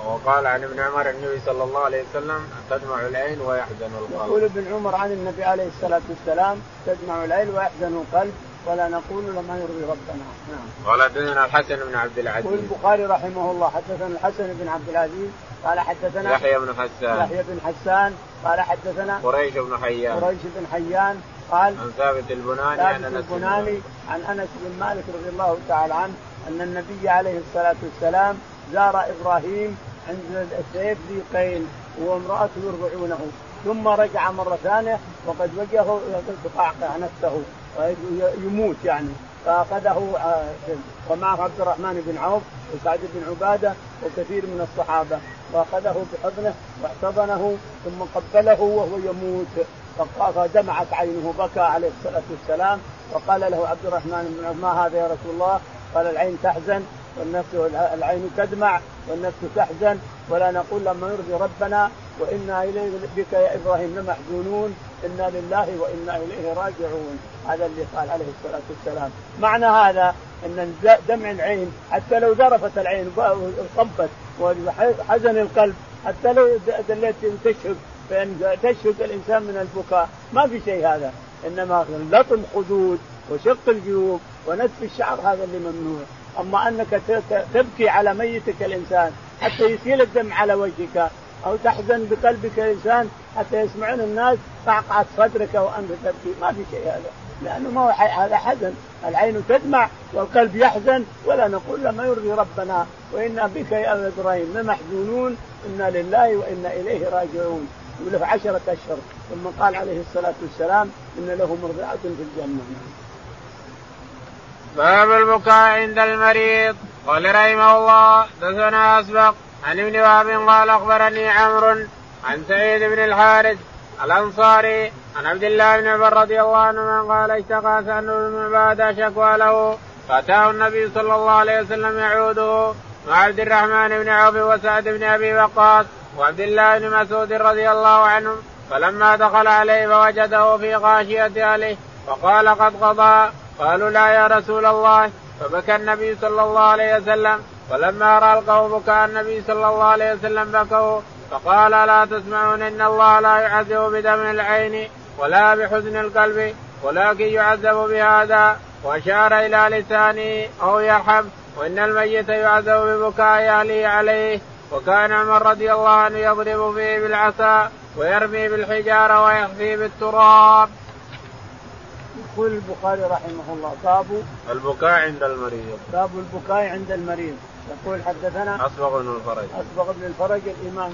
وقال عن ابن عمر النبي صلى الله عليه وسلم تدمع العين ويحزن القلب. يقول ابن عمر عن النبي عليه الصلاة والسلام تدمع العين ويحزن القلب. ولا نقول لما يرضي ربنا. نعم. قال حدثنا الحسن بن عبد العزيز. يقول البخاري رحمه الله حدثنا الحسن بن عبد العزيز قال حدثنا يحيى بن حسان. يحيى بن حسان قال حدثنا قريش بن حيان. قريش بن حيان قال عن ثابت البناني عن أنس البناني عن أنس بن مالك رضي الله تعالى عنه أن النبي عليه الصلاة والسلام زار إبراهيم عند السيف ذي قين وامراته يرضعونه. ثم رجع مرة ثانية وقد وجهه تقعقع نفسه يموت يعني. فأخذه آه، ومعه عبد الرحمن بن عوف وسعد بن عبادة وكثير من الصحابة. واخذه بحضنه واحتضنه ثم قبله وهو يموت. فدمعت عينه بكى عليه الصلاة والسلام وقال له عبد الرحمن بن عوف ما هذا يا رسول الله؟ قال العين تحزن والنفس العين تدمع والنفس تحزن ولا نقول لما يرضي ربنا وإنا إليه بك يا إبراهيم لمحزونون. إنا لله وإنا إليه راجعون. هذا اللي قال عليه الصلاة والسلام. معنى هذا إن دمع العين حتى لو ذرفت العين وصبت وحزن القلب حتى لو دليت تشهد فإن تشهد الإنسان من البكاء. ما في شيء هذا. إنما لطم خدود وشق الجيوب ونتف الشعر هذا اللي ممنوع. أما أنك تبكي على ميتك الإنسان حتى يسيل الدم على وجهك أو تحزن بقلبك الانسان حتى يسمعون الناس قعقعه صدرك وانت تبكي ما في شيء هذا. لأنه ما هو هذا حزن. العين تدمع والقلب يحزن. ولا نقول لما يرضي ربنا وإنا بك يا إبراهيم لمحزونون. إنا لله وإنا إليه راجعون. وله عشرة أشهر. ثم قال عليه الصلاة والسلام إن له مرضعة في الجنة. باب البكاء عند المريض. قال رحمه الله دثنا أسبق. عن ابن وهب قال أخبرني عمرو عن سعيد بن الحارث الأنصاري عن عبد الله بن عمر رضي الله عنهما قال اشتكى سعد بن عباده شكوى له. فأتاه النبي صلى الله عليه وسلم يعوده مع عبد الرحمن بن عوف وسعد بن أبي وقاص وعبد الله بن مسعود رضي الله عنهم فلما دخل عليه فوجده في غاشية أهله. فقال قد قضى. قالوا لا يا رسول الله. فبكى النبي صلى الله عليه وسلم. ولما رأى القوم بكى النبي صلى الله عليه وسلم بكوا فقال لا تسمعون إن الله لا يعذب بدم العين ولا بحزن القلب ولكن يعذب بهذا. وأشار إلى لسانه أو يرحم وإن الميت يعذب ببكاء أهله عليه وكان عمر رضي الله عنه يضرب فيه بالعصا ويرمي بالحجارة ويخفي بالتراب. يقول البخاري رحمه الله باب البكاء عند المريض. باب البكاء عند المريض. يقول حدثنا اصبغ بن الفرج. اصبغ بن الفرج الإمام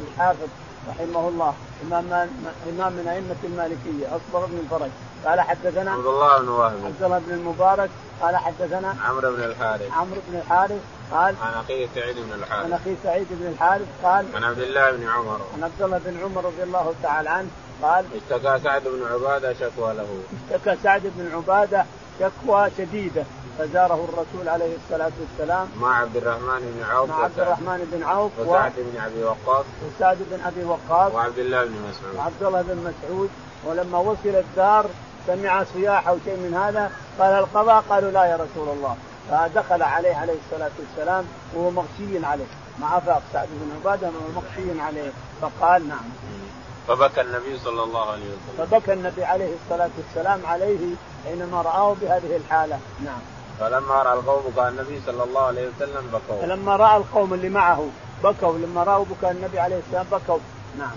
الحافظ رحمه الله إمام إمام من أئمة المالكية اصبغ بن الفرج. قال حدثنا عبد الله بن وهب. عبد الله بن المبارك قال حدثنا عمرو بن الحارث. عمرو بن الحارث قال عن أخيه سعيد بن الحارث. عن أخيه سعيد بن الحارث قال عن عبد الله بن عمر. عن عبد الله بن عمر رضي الله تعالى عنه قال اشتكى سعد بن عبادة شكوى له. اشتكى سعد بن عبادة شكوى شديدة. فزاره الرسول عليه الصلاة والسلام مع عبد الرحمن بن عوف مع عبد الرحمن بن عوف وسعد بن أبي وقاص وسعد بن أبي وقاص وعبد الله بن مسعود. وعبد الله بن مسعود. ولما وصل الدار سمع صياح أو شيء من هذا قال القضاء؟ قالوا لا يا رسول الله. فدخل عليه عليه الصلاة والسلام وهو مغشي عليه. مع افاق سعد بن عبادة وهو مغشي عليه. فقال نعم. فبكى النبي صلى الله عليه وسلم. فبكى النبي عليه الصلاة والسلام عليه حينما رآه بهذه الحالة. نعم. فلما رأى القوم بكى النبي صلى الله عليه وسلم بكوا. فلما رأى القوم اللي معه بكوا. لما رأوا بكى النبي عليه السلام بكوا. نعم.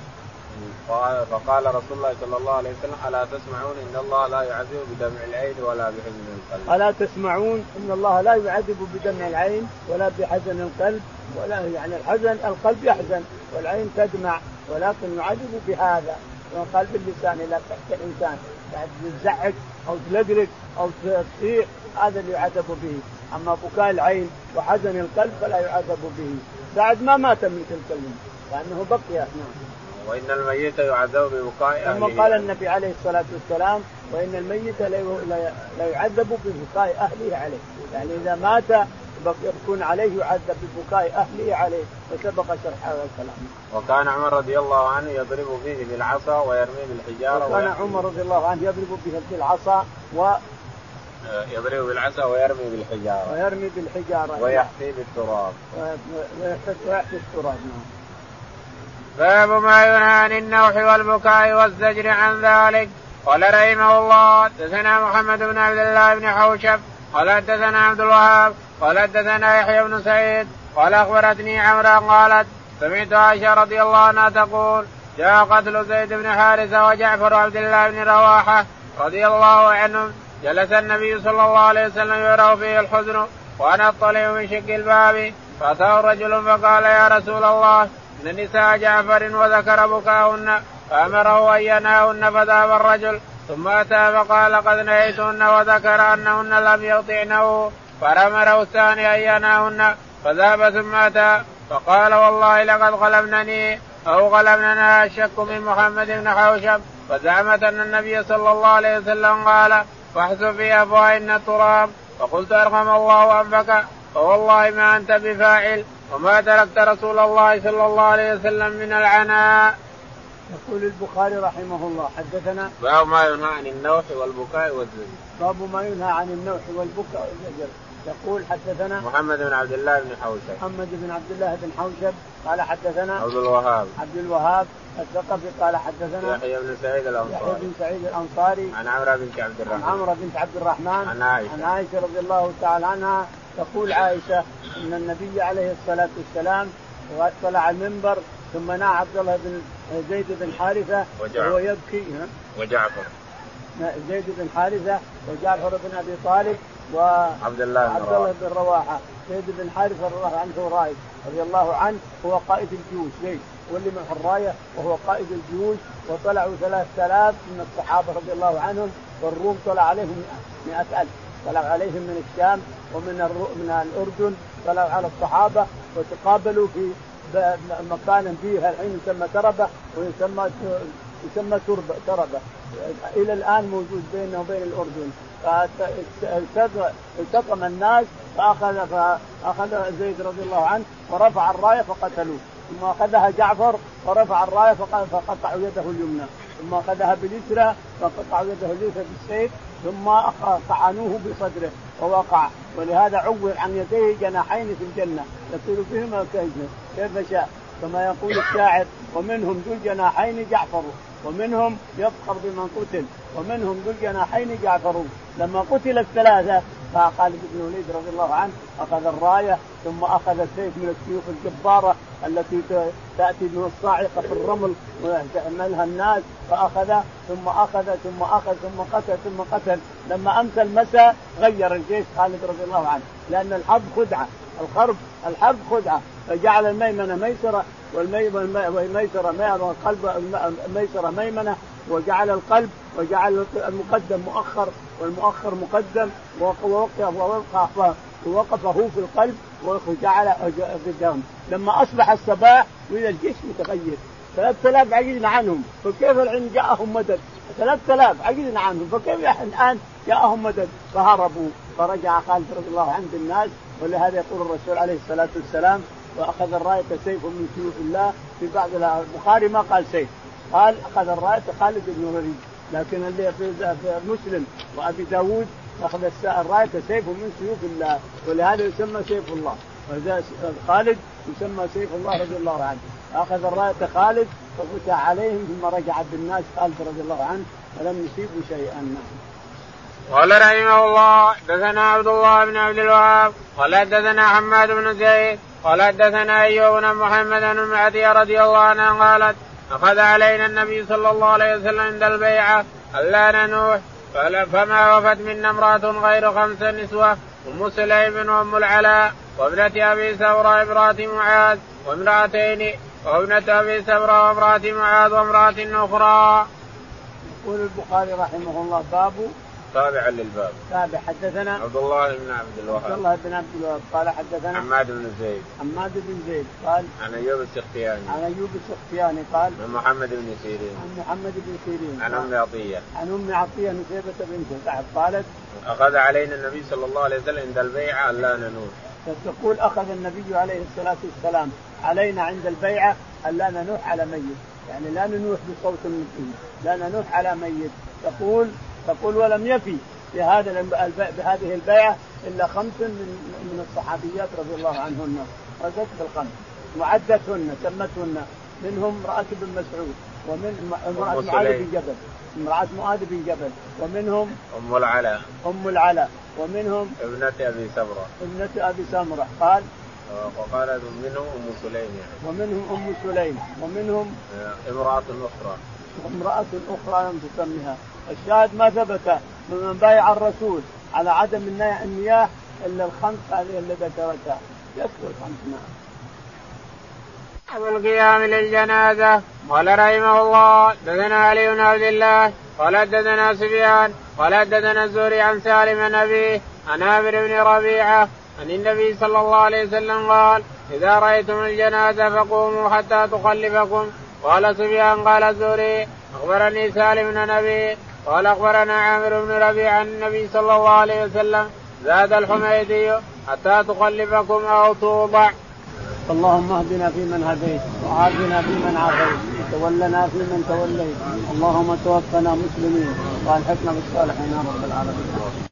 فقال رسول الله صلى الله عليه وسلم ألا تسمعون إن الله لا يعذب بدمع العين ولا بحزن القلب. ألا تسمعون إن الله لا يعذب بدمع العين ولا بحزن القلب ولا يعني الحزن القلب يحزن والعين تدمع ولكن يعذب بهذا. قال باللسان إذا تحت الإنسان يعني تزعج أو تلقلق أو تصيح هذا اللي يعذب به. أما بكاء العين وحزن القلب فلا يعذب به. بعد ما مات من تلك لأنه بقي. نعم. وإن الميت يعذب ببكاء أهله. ثم قال النبي عليه الصلاة والسلام وإن الميت لا يعذب ببكاء أهله عليه. يعني إذا مات يكون عليه يعذب ببكاء أهله عليه وسبق شرح هذا الكلام. وكان عمر رضي الله عنه يضرب به بالعصا ويرمي بالحجارة وكان عمر رضي الله عنه يضرب به بالعصا و يضرب بالعصا ويرمي بالحجارة. ويرمي بالحجارة. ويحفي بالتراب. ويحفي التراب نعم. باب ما ينهى عن النوح والبكاء والزجر عن ذلك. قال رحمه الله حدثنا محمد بن عبد الله بن حوشب قال حدثنا عبد الوهاب قال حدثنا يحيى بن سعيد قال أخبرتني عمرا قالت سمعت عائشة رضي الله عنها تقول جاء قتل زيد بن حارثة وجعفر عبد الله بن رواحة رضي الله عنهم. جلس النبي صلى الله عليه وسلم يرى فيه الحزن وأنا أطلع من شق الباب فأتاه رجل فقال يا رسول الله إن نساء جعفر وذكر بكاهن فأمره أن ينهاهن فذهب الرجل. ثم أتى فقال قد نهيتهن وذكر انهن لم يطعنه فأمره الثاني أن ينهاهن فذهب ثم أتى فقال والله لقد غلبنني أو غلبننا الشك من محمد بن حوشب فزعمت أن النبي صلى الله عليه وسلم قال فاحث في أفواهن التراب فقلت أرحم الله أنفك فوالله ما أنت بفاعل وما تركت رسول الله صلى الله عليه وسلم من العناء. يقول البخاري رحمه الله حدثنا باب ما ينهى عن النوح والبكاء والزجر. باب ما ينهى عن النوح والبكاء والزجر. يقول حدثنا محمد بن عبد الله بن حوشب. محمد بن عبد الله بن حوشب قال حدثنا عبد الوهاب. عبد الوهاب الثقفي قال حدثنا يحيى بن سعيد الأنصاري. يحيى بن سعيد الأنصاري. عن عمرو بنت عبد الرحمن. عن عمرو بنت عبد الرحمن. عن عائشة. عن عائشة رضي الله تعالى عنها. تقول عائشة إن النبي عليه الصلاة والسلام طلع المنبر ثم نعى عبد الله بن زيد بن حارثة وهو يبكي وجعفر. زيد بن حارثة وجعفر بن أبي طالب وعبد الله بن عبد الله بن رواحة. زيد بن حارثة رضي الله عنه رايد رضي الله عنه هو قائد الجيوش زيد. واللي معه الراية وهو قائد الجيوش وطلعوا ثلاث آلاف من الصحابة رضي الله عنهم والروم طلع عليهم مئة ألف. طلع عليهم من الشام ومن من الأردن طلعوا على الصحابة وتقابلوا في مكان فيه الحين يسمى تربة ويسمى يسمى تربه تربة. إلى الآن موجود بينه وبين الأردن. فالتقم الناس فاخذ فأخذ زيد رضي الله عنه ورفع الراية فقتلوه. ثم أخذها جعفر ورفع الراية فقطعوا يده اليمنى. ثم أخذها باليسرى فقطعوا يده اليسرى بالسيف. ثم طعنوه بصدره. ووقع. ولهذا عوض عن يديه جناحين في الجنة يصير بهما كيف شاء كما يقول الشاعر ومنهم ذو الجناحين جعفر. ومنهم يفخر بمن قتل ومنهم ذو الجناحين جعفر لما قتل الثلاثة خالد بن الوليد رضي الله عنه أخذ الراية ثم أخذ السيف من السيوف الجبارة التي تأتي من الصاعقة في الرمل ويعملها الناس فأخذ ثم أخذ ثم أخذ ثم قتل ثم قتل. لما أمسى المساء غير الجيش خالد رضي الله عنه لأن الحرب خدعة الحرب الحرب خدعة. فجعل الميمنة ميسرة والميسرة والقلب الميسرة ميمنة وجعل القلب وجعل المقدم مؤخر والمؤخر مقدم ووقف ووقف ووقفه في القلب وجعل قدام لما أصبح الصباح وإذا الجيش متغير. 3000 عجزنا عنهم فكيف الحين جاءهم مدد؟ 3000 عجزنا عنهم فكيف الآن جاءهم مدد؟ فهربوا. فرجع خالد رضي الله عنه الناس ولهذا يقول الرسول عليه الصلاة والسلام وأخذ الراية سيف من سيوف الله في بعض البخاري ما قال سيف قال أخذ الراية خالد بن الوليد لكن اللي في مسلم وأبي داود أخذ الراية سيف من سيوف الله ولهذا يسمى سيف الله. خالد يسمى سيف الله رضي الله عنه. أخذ الراية خالد ففتح عليهم ثم رجع بالناس خالد رضي الله عنه فلم يصيبوا شيئا. قال رحمه الله حدثنا عبد الله بن عبد الوهاب قال حدثنا حماد بن زيد قال حدثنا أيوب بن محمد بن معدي رضي الله عنه قالت أخذ علينا النبي صلى الله عليه وسلم عند البيعة ألا ننوح فما وفت منا امرأة غير خمس نسوة أم سليم وأم العلاء وابنة أبي سورة امرأة معاذ وامرأتين وابنة أبي سورة وامرأة معاذ وامرأة أخرى. يقول البخاري رحمه الله باب تابعا للباب. تابع. حدثنا عبد الله بن عبد الوهاب. عبد الله بن عبد الوهاب. قال حدثنا حماد بن زيد. حماد بن زيد. قال عن أيوب السختياني. عن أيوب السختياني قال عن محمد بن سيرين. عن محمد بن سيرين. عن أم عطية. عن أم عطية نسيبة بنت سعد قالت أخذ علينا النبي صلى الله عليه وسلم عند البيعه الا ننوح تقول أخذ النبي عليه الصلاة والسلام علينا عند البيعه الا ننوح على ميت. يعني لا ننوح بصوت من لا ننوح على ميت. تقول تقول ولم يفي بهذا بهذه البيعة إلا خمس من من الصحابيات رضي الله عنهن. رزقت بالخمس. وعدتهن سمتهن منهم امرأة بن مسعود ومن امرأة معاذ بن جبل. امرأة معاذ بن جبل. ومنهم أم العلاء. أم العلاء. ومنهم ابنة أبي سمرة. ابنة أبي سمرة. قال وقال منهم أم سليم يعني. ومنهم أم سليم. ومنهم امرأة أخرى. امرأة أخرى لم تسمها الشاهد ما ثبت ممن بايع الرسول على عدم المياه إلا الخمس هذه اللي ذكرتها يكفي الخمس نعم. أبو القيام للجنازة. قال رحمه الله دثنا علي بن عبد الله قال دثنا سفيان قال دثنا الزهري عن سالم بن أبيه عن عامر بن ربيعة عن النبي صلى الله عليه وسلم قال إذا رأيتم الجنازة فقوموا حتى تخلفكم. قال سفيان قال الزهري أخبرني سالم بن أبي قال أخبرنا عامر بن ربيع عن النبي صلى الله عليه وسلم زاد الحميدي حتى تخلفكم أو توضع. اللهم اهدنا فيمن هديت وعافنا فيمن عافيت وتولنا فيمن توليت اللهم توفنا مسلمين وألحقنا بالصالحين يا رب العالمين